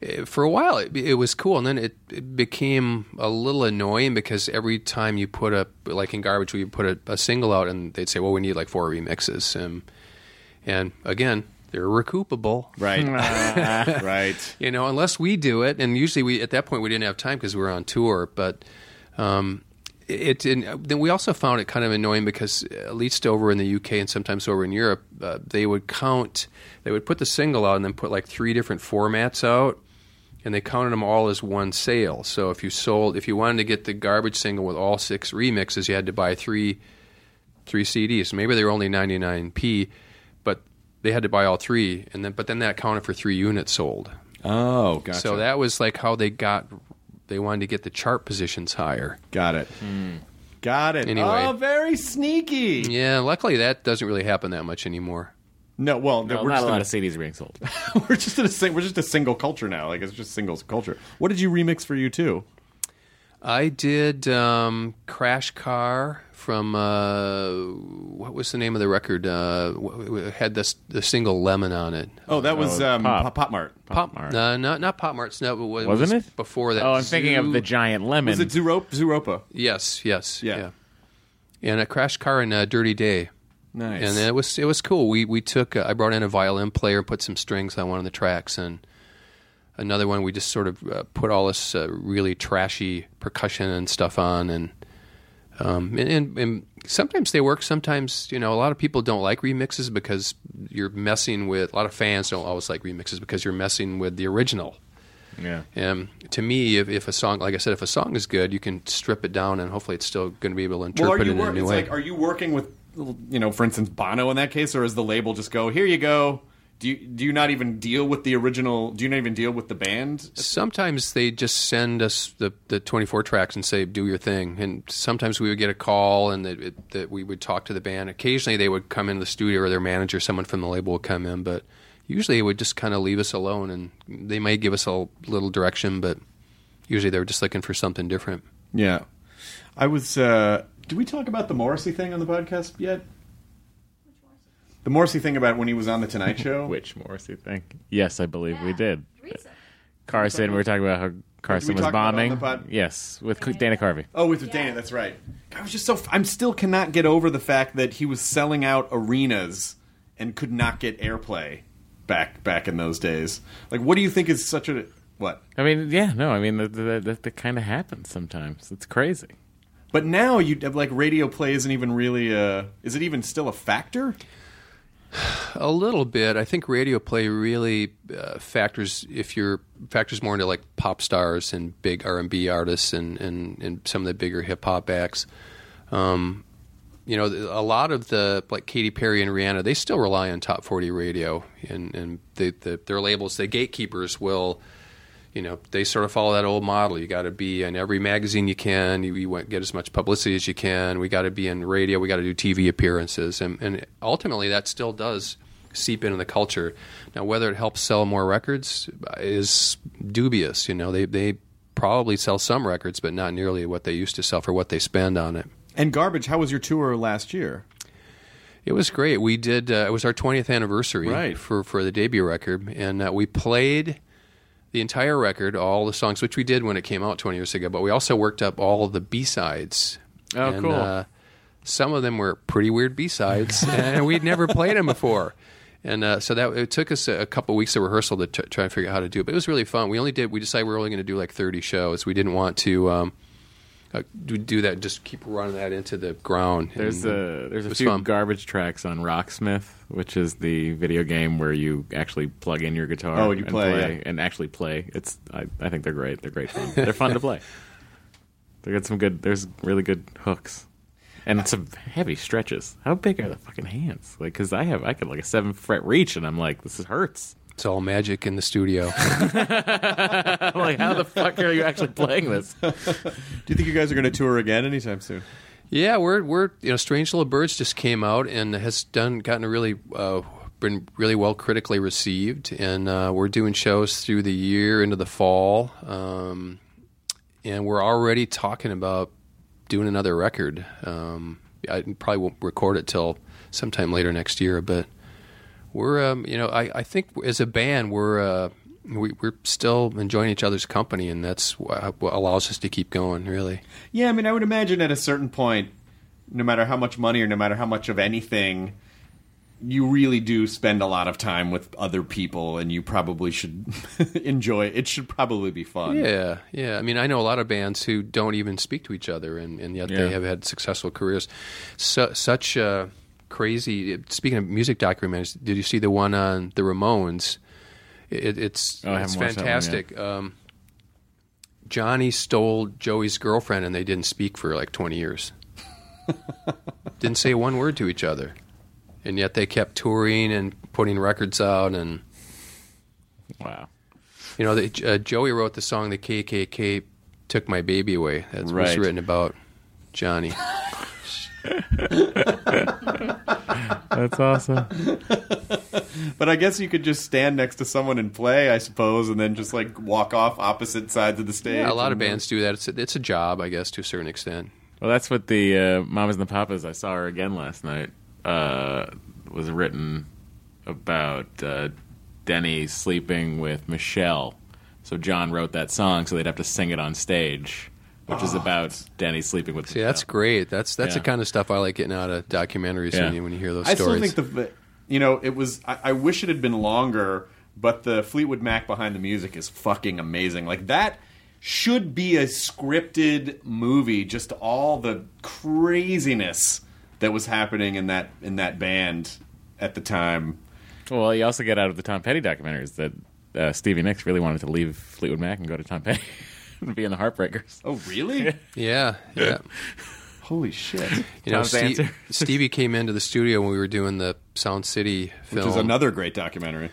Speaker 8: Eh, for a while it, it was cool. And then it, it became a little annoying because every time you put a like in garbage we put a, a single out and they'd say well we need like four remixes. Um, and again they're recoupable.
Speaker 7: Right, right.
Speaker 8: you know unless we do it and usually we at that point we didn't have time because we were on tour but um, it, and then we also found it kind of annoying because at least over in the UK and sometimes over in Europe, uh, they would count, they would put the single out and then put like three different formats out, and they counted them all as one sale. So if you sold, if you wanted to get the garbage single with all six remixes, you had to buy three, three CDs. Maybe they were only ninety nine p, but they had to buy all three, and then but then that counted for three units sold.
Speaker 7: Oh, gotcha.
Speaker 8: So that was like how they got, they wanted to get the chart positions higher.
Speaker 7: got it. Hmm. Got it.
Speaker 8: Anyway.
Speaker 7: oh, very sneaky.
Speaker 8: Yeah, luckily that doesn't really happen that much anymore.
Speaker 7: No, well,
Speaker 6: No,
Speaker 7: we're,
Speaker 6: not
Speaker 7: just
Speaker 6: a
Speaker 7: in
Speaker 6: lot of CDs being sold.
Speaker 7: we're just a we're just a single culture now. Like it's just singles culture. What did you remix for you too?
Speaker 8: I did um, Crash Car from uh, what was the name of the record? Uh, w- w- it had this the single Lemon on it.
Speaker 7: Oh, that was
Speaker 6: Oh,
Speaker 7: um,
Speaker 6: Pop.
Speaker 7: Pop. Pop Mart.
Speaker 8: Pop,
Speaker 6: Mart.
Speaker 8: no, not not Pop Marts. No, it was,
Speaker 6: Wasn't
Speaker 8: was
Speaker 6: it?
Speaker 8: before that?
Speaker 6: Oh, I'm thinking of the giant lemon.
Speaker 7: Was it Zooropa? Zooropa.
Speaker 8: Yes, yes,
Speaker 7: Yeah.
Speaker 8: yeah. And a Crash Car and a Dirty Day.
Speaker 7: Nice.
Speaker 8: and it was it was cool. We we took uh, I brought in a violin player and put some strings on one of the tracks, and another one we just sort of uh, put all this uh, really trashy percussion and stuff on, and, um, and and and sometimes they work. Sometimes you know a lot of people don't like remixes because you're messing with a lot of fans don't always like remixes because you're messing with the original.
Speaker 6: yeah.
Speaker 8: And to me, if, if a song, like I said, if a song is good, you can strip it down, and hopefully, it's still going to be able to
Speaker 7: Well,
Speaker 8: interpret
Speaker 7: you
Speaker 8: it in a new
Speaker 7: it's
Speaker 8: way.
Speaker 7: like, are you working with, you know, for instance, Bono in that case, or is the label just go, here you go? Do you do you not even deal with the original? Do you not even deal with the band?
Speaker 8: Sometimes they just send us the, the 24 tracks and say, do your thing. And sometimes we would get a call and that, that we would talk to the band. Occasionally they would come in the studio or their manager, someone from the label would come in. But usually it would just kind of leave us alone and they might give us a little direction, but usually they were just looking for something different.
Speaker 7: Yeah, I was. uh Did we talk about the Morrissey thing on the podcast yet? The Morrissey thing about when he was on the Tonight Show.
Speaker 6: Which Morrissey thing? Yes, I believe we did.
Speaker 2: Recent.
Speaker 6: Carson, we were talking about how Carson was
Speaker 7: talk about it on
Speaker 6: bombing.
Speaker 7: the pod?
Speaker 6: Yes, with Dana Carvey.
Speaker 7: Oh, with Dana, that's right. I was just so. I'm still cannot get over the fact that he was selling out arenas and could not get airplay back back in those days. Like, what do you think is such a what?
Speaker 6: I mean, yeah, no, I mean that that, that, that kind of happens sometimes. It's crazy.
Speaker 7: But now you like radio play isn't even really. a. is it even still a factor?
Speaker 8: A little bit. I think radio play really uh, factors if you're factors more into like pop stars and big R and B artists and, and, and some of the bigger hip hop acts. Um, you know, a lot of the like Katy Perry and Rihanna, they still rely on top forty radio, and and the, the, their labels, the gatekeepers will. You know, they sort of follow that old model. You got to be in every magazine you can. You, you get as much publicity as you can. We got to be in radio. We got to do TV appearances, and, and ultimately that still does seep into the culture. Now, whether it helps sell more records is dubious. You know, they they probably sell some records, but not nearly what they used to sell for what they spend on it.
Speaker 7: And garbage. How was your tour last year?
Speaker 8: It was great. We did. Uh, it was our 20th anniversary
Speaker 7: Right.
Speaker 8: for for the debut record, and uh, we played the entire record, all the songs, which we did when it came out 20 years ago. But we also worked up all the B sides.
Speaker 6: Oh,
Speaker 8: and,
Speaker 6: cool.
Speaker 8: Uh, some of them were pretty weird B sides, and we'd never played them before. And uh, so that it took us a, a couple weeks of rehearsal to t- try and figure out how to do it. But it was really fun. We only did. We decided we were only going to do like 30 shows. We didn't want to. Um, uh, do, do that. Just keep running that into the ground.
Speaker 6: There's a there's
Speaker 8: it
Speaker 6: a few
Speaker 8: fun.
Speaker 6: garbage tracks on Rocksmith, which is the video game where you actually plug in your guitar.
Speaker 7: Oh, and you
Speaker 6: and
Speaker 7: play, yeah.
Speaker 6: and actually play. It's I, I think they're great. They're great fun. they're fun to play. They got some good. There's really good hooks, and some heavy stretches. How big are the fucking hands? Like, because I have I could like a seven fret reach, and I'm like, this is hurts.
Speaker 8: It's all magic in the studio.
Speaker 6: I'm like, how the fuck are you actually playing this?
Speaker 7: Do you think you guys are going to tour again anytime soon?
Speaker 8: Yeah, we're we're you know, Strange Little Birds just came out and has done gotten a really uh, been really well critically received, and uh, we're doing shows through the year into the fall, um, and we're already talking about doing another record. Um, I probably won't record it till sometime later next year, but we're um, you know I, I think as a band we're. Uh, we, we're still enjoying each other's company, and that's what allows us to keep going. Really,
Speaker 7: Yeah, I mean, I would imagine at a certain point, no matter how much money or no matter how much of anything, you really do spend a lot of time with other people, and you probably should enjoy it. It should probably be fun.
Speaker 8: Yeah, yeah. I mean, I know a lot of bands who don't even speak to each other, and, and yet
Speaker 6: Yeah.
Speaker 8: they have had successful careers. Su- such uh, crazy. Speaking of music documentaries, did you see the one on the Ramones? It, it's
Speaker 6: Oh,
Speaker 8: it's
Speaker 6: haven't watched that one yet.
Speaker 8: fantastic. Um, Johnny stole Joey's girlfriend, and they didn't speak for like twenty years. didn't say one word to each other, and yet they kept touring and putting records out and.
Speaker 6: Wow.
Speaker 8: You know, uh, Joey wrote the song "The KKK Took My Baby Away." That was written about Johnny.
Speaker 6: That's awesome.
Speaker 7: But I guess you could just stand next to someone and play, I suppose, and then just like walk off opposite sides of the stage.
Speaker 8: Yeah, a lot of
Speaker 7: and- uh,
Speaker 8: bands do that. It's a, it's a job, I guess, to a certain extent.
Speaker 6: Well, that's what the uh, Mamas and the Papas. I saw her again last night. Uh, was written about uh, Denny sleeping with Michelle. So John wrote that song, so they'd have to sing it on stage, which is about Denny sleeping with.
Speaker 8: See, that's great. That's that's the kind of stuff I like getting out of documentaries
Speaker 6: Yeah.
Speaker 8: when, you, when you hear those
Speaker 7: I
Speaker 8: stories.
Speaker 7: still think the, you know, it was. I, I wish it had been longer, but the Fleetwood Mac behind the music is fucking amazing. Like that should be a scripted movie. Just all the craziness that was happening in that in that band at the time.
Speaker 6: Well, you also get out of the Tom Petty documentaries that uh, Stevie Nicks really wanted to leave Fleetwood Mac and go to Tom Petty and be in the Heartbreakers.
Speaker 7: Oh, really?
Speaker 8: yeah, yeah.
Speaker 7: Holy shit!
Speaker 8: You know,
Speaker 6: Tom's
Speaker 8: Steve,
Speaker 6: answer.
Speaker 8: Stevie came into the studio when we were doing the Sound City film, Which
Speaker 7: is another great documentary.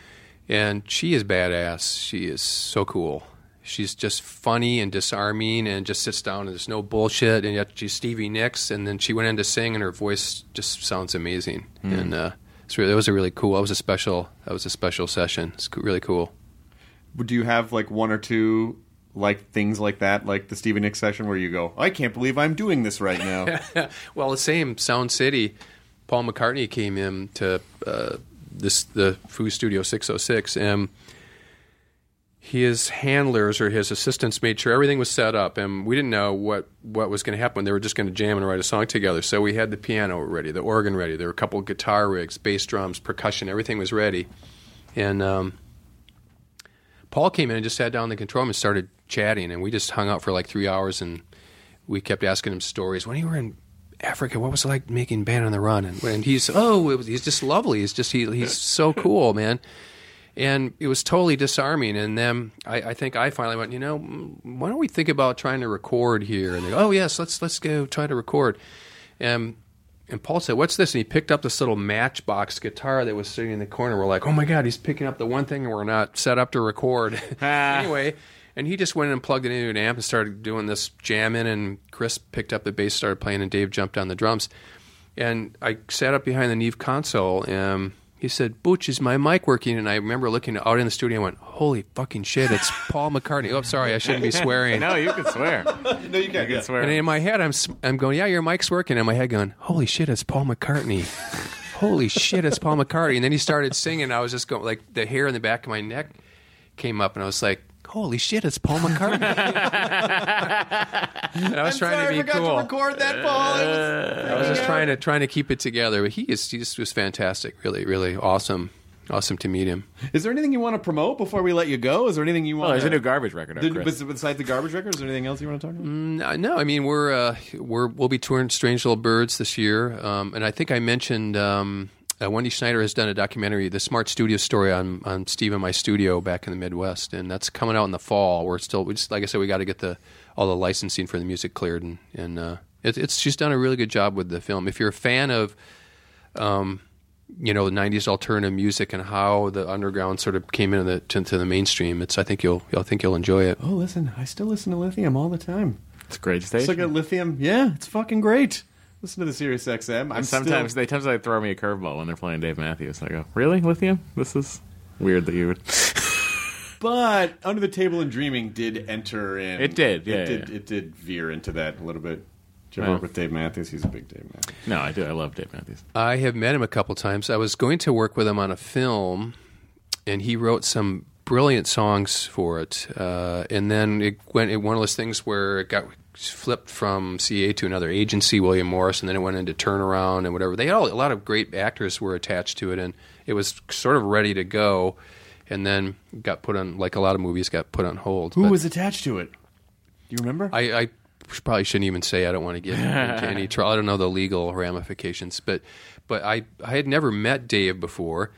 Speaker 8: and she is badass. She is so cool. She's just funny and disarming, and just sits down and there's no bullshit. And yet she's Stevie Nicks, and then she went in to sing, and her voice just sounds amazing. And uh, it's really, it was a really cool. That was a special. That was a special session. It's really cool.
Speaker 7: Do you have like one or two like things like that, like the Stevie Nicks session, where you go, "I can't believe I'm doing this right now"?
Speaker 8: well, the same Sound City. Paul McCartney came in to uh, this the Foo Studio 606, and his handlers or his assistants made sure everything was set up, and we didn't know what what was going to happen. They were just going to jam and write a song together. So we had the piano ready, the organ ready. There were a couple of guitar rigs, bass drums, percussion. Everything was ready, and um, Paul came in and just sat down in the control room and started chatting, and we just hung out for like three hours, and we kept asking him stories. When you were in Africa, what was it like making Band on the Run? And, and he's oh, it was, he's just lovely. He's just he, he's so cool, man. And it was totally disarming. And then I, I think I finally went, you know, why don't we think about trying to record here? And they go, oh yes, let's let's go try to record. And and Paul said, "What's this?" And he picked up this little Matchbox guitar that was sitting in the corner. We're like, "Oh my god, he's picking up the one thing and we're not set up to record." Ah. anyway, and he just went in and plugged it into an amp and started doing this jamming. And Chris picked up the bass, started playing, and Dave jumped on the drums. And I sat up behind the Neve console, and he said, "Butch, is my mic working?" And I remember looking out in the studio and went, "Holy fucking shit! It's Paul McCartney." Oh, sorry, I shouldn't be swearing.
Speaker 6: No, you can swear.
Speaker 7: No, you can't.
Speaker 6: You can swear.
Speaker 8: And in my head, I'm s- I'm going, "Yeah, your mic's working." And in my head, going, "Holy shit! It's Paul McCartney." Holy shit! It's Paul McCartney. And then he started singing. I was just going, like the hair in the back of my neck came up, and I was like. Holy shit! It's Paul McCartney. and I was trying
Speaker 7: Sorry, I
Speaker 8: to be
Speaker 7: forgot
Speaker 8: cool.
Speaker 7: to record that, Paul. It was-
Speaker 8: I was just trying to trying to keep it together. But he is he just was fantastic. Really, really awesome. Awesome to meet him.
Speaker 7: Is there anything you want to promote before we let you go? Is there anything you want?
Speaker 6: Well, there's
Speaker 7: to,
Speaker 6: a new garbage record. out,
Speaker 7: Did,
Speaker 6: Chris.
Speaker 7: besides the garbage record, is there anything else you want to talk about?
Speaker 8: No, no, I mean we're uh, we're we'll be touring Strange Little Birds this year, um, and I think I mentioned um, uh, Wendy Schneider has done a documentary, the Smart Studio story on on Steve and my studio back in the Midwest, and that's coming out in the fall. We're still, we just like I said, we got to get the all the licensing for the music cleared, and and uh, it, it's she's done a really good job with the film. If you're a fan of um, you know, the '90s alternative music and how the underground sort of came into the to, to the mainstream. It's I think you'll I think you'll enjoy it.
Speaker 7: Oh, listen, I still listen to Lithium all the time.
Speaker 6: it's a great
Speaker 7: Still
Speaker 6: station.
Speaker 7: got Lithium. Yeah, it's fucking great. Listen to the Sirius XM. I'm
Speaker 6: sometimes
Speaker 7: still,
Speaker 6: they sometimes they throw me a curveball when they're playing Dave Matthews. I go, really, Lithium? This is weird that you would.
Speaker 7: but Under the Table and Dreaming did enter in.
Speaker 6: It did, yeah,
Speaker 7: it did.
Speaker 6: yeah.
Speaker 7: It did veer into that a little bit. Did you ever work with Dave Matthews? He's a big Dave Matthews.
Speaker 6: No, I do. I love Dave Matthews.
Speaker 8: I have met him a couple times. I was going to work with him on a film, and he wrote some brilliant songs for it. Uh, and then it went it, one of those things where it got flipped from CAA to another agency, William Morris, and then it went into Turnaround and whatever. They had all, a lot of great actors were attached to it, and it was sort of ready to go. And then got put on, like a lot of movies, got put on hold.
Speaker 7: Who
Speaker 8: But
Speaker 7: was attached to it? Do you remember?
Speaker 8: I, I probably shouldn't even say. I don't want to get into any trouble. I don't know the legal ramifications, but but I I had never met Dave before,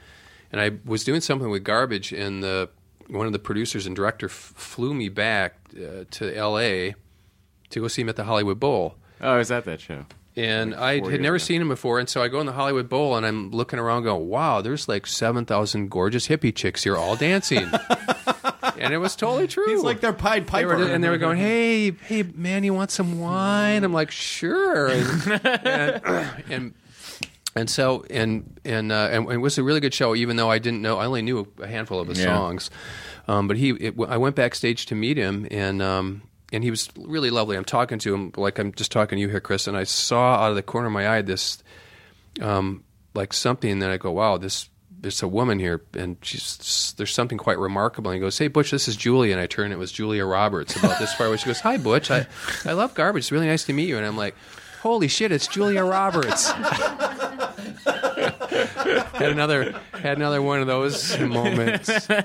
Speaker 8: and I was doing something with Garbage, and the one of the producers and director f- flew me back uh, to L.A. to go see him at the Hollywood Bowl.
Speaker 6: Oh, I was at that show.
Speaker 8: And I had never
Speaker 6: ago.
Speaker 8: seen him before, and so I go in the Hollywood Bowl, and I'm looking around, going, "Wow, there's like seven thousand gorgeous hippie chicks here, all dancing," and it was totally true.
Speaker 7: He's like their Pied
Speaker 8: They
Speaker 7: Piper.
Speaker 8: were, and they were going, "Hey, hey, man, you want some wine?" I'm like, "Sure." And and and, and so and and, uh, and it was a really good show, even though I didn't know. I only knew a handful of his
Speaker 6: Yeah.
Speaker 8: songs, um, but he. It, I went backstage to meet him, and um, and he was really lovely. I'm talking to him like I'm just talking to you here, Chris, and I saw out of the corner of my eye this um, like something that I go, wow, this there's a woman here, and she's there's something quite remarkable. And he goes, hey Butch, this is Julie, and I turn, it was Julia Roberts about this far away. She goes, hi Butch, I I love garbage. It's really nice to meet you. And I'm like, holy shit, it's Julia Roberts. had another had another one of those moments.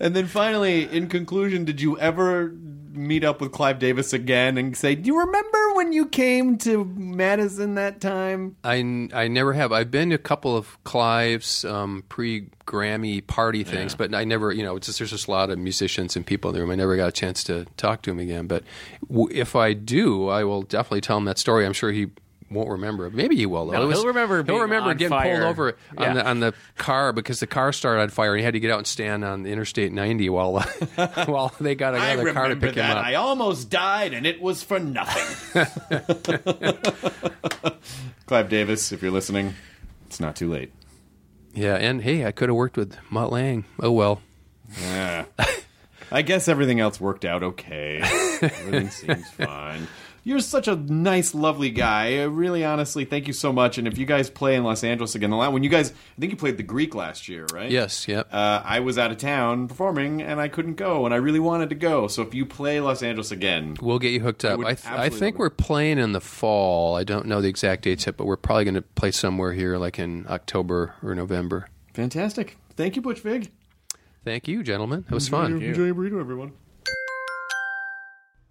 Speaker 7: And then finally, in conclusion, did you ever meet up with Clive Davis again and say, "Do you remember when you came to Madison that time?"
Speaker 8: I, I never have. I've been to a couple of Clive's um, pre Grammy party things, but I never, you know, it's just, there's just a lot of musicians and people in the room. I never got a chance to talk to him again. But w- if I do, I will definitely tell him that story. I'm sure he won't remember it. Maybe he will. Though.
Speaker 6: No,
Speaker 8: was,
Speaker 6: he'll remember
Speaker 8: He'll
Speaker 6: being
Speaker 8: remember
Speaker 6: on
Speaker 8: getting
Speaker 6: fire.
Speaker 8: pulled over
Speaker 6: Yeah.
Speaker 8: on the on the car because the car started on fire and he had to get out and stand on the Interstate 90 while uh, while they got
Speaker 7: I
Speaker 8: another car to
Speaker 7: remember
Speaker 8: pick him up.
Speaker 7: I almost died, and it was for nothing. Clive Davis, if you're listening, it's not too late.
Speaker 8: Yeah, and hey, I could have worked with Mutt Lange. Oh well.
Speaker 7: Yeah. I guess everything else worked out okay. Everything seems fine. You're such a nice, lovely guy. Uh, really, honestly, thank you so much. And if you guys play in Los Angeles again, the la- when you guys, I think you played the Greek last year, right?
Speaker 8: Yes. Yep.
Speaker 7: Uh, I was out of town performing, and I couldn't go, and I really wanted to go. So if you play Los Angeles again,
Speaker 8: We'll get you hooked up.
Speaker 7: would
Speaker 8: I, th- I think we're playing in the fall. I don't know the exact dates yet, but we're probably going to play somewhere here, like in October or November.
Speaker 7: fantastic. Thank you, Butch Vig.
Speaker 8: Thank you, gentlemen. It was fun.
Speaker 7: Enjoy your burrito, everyone.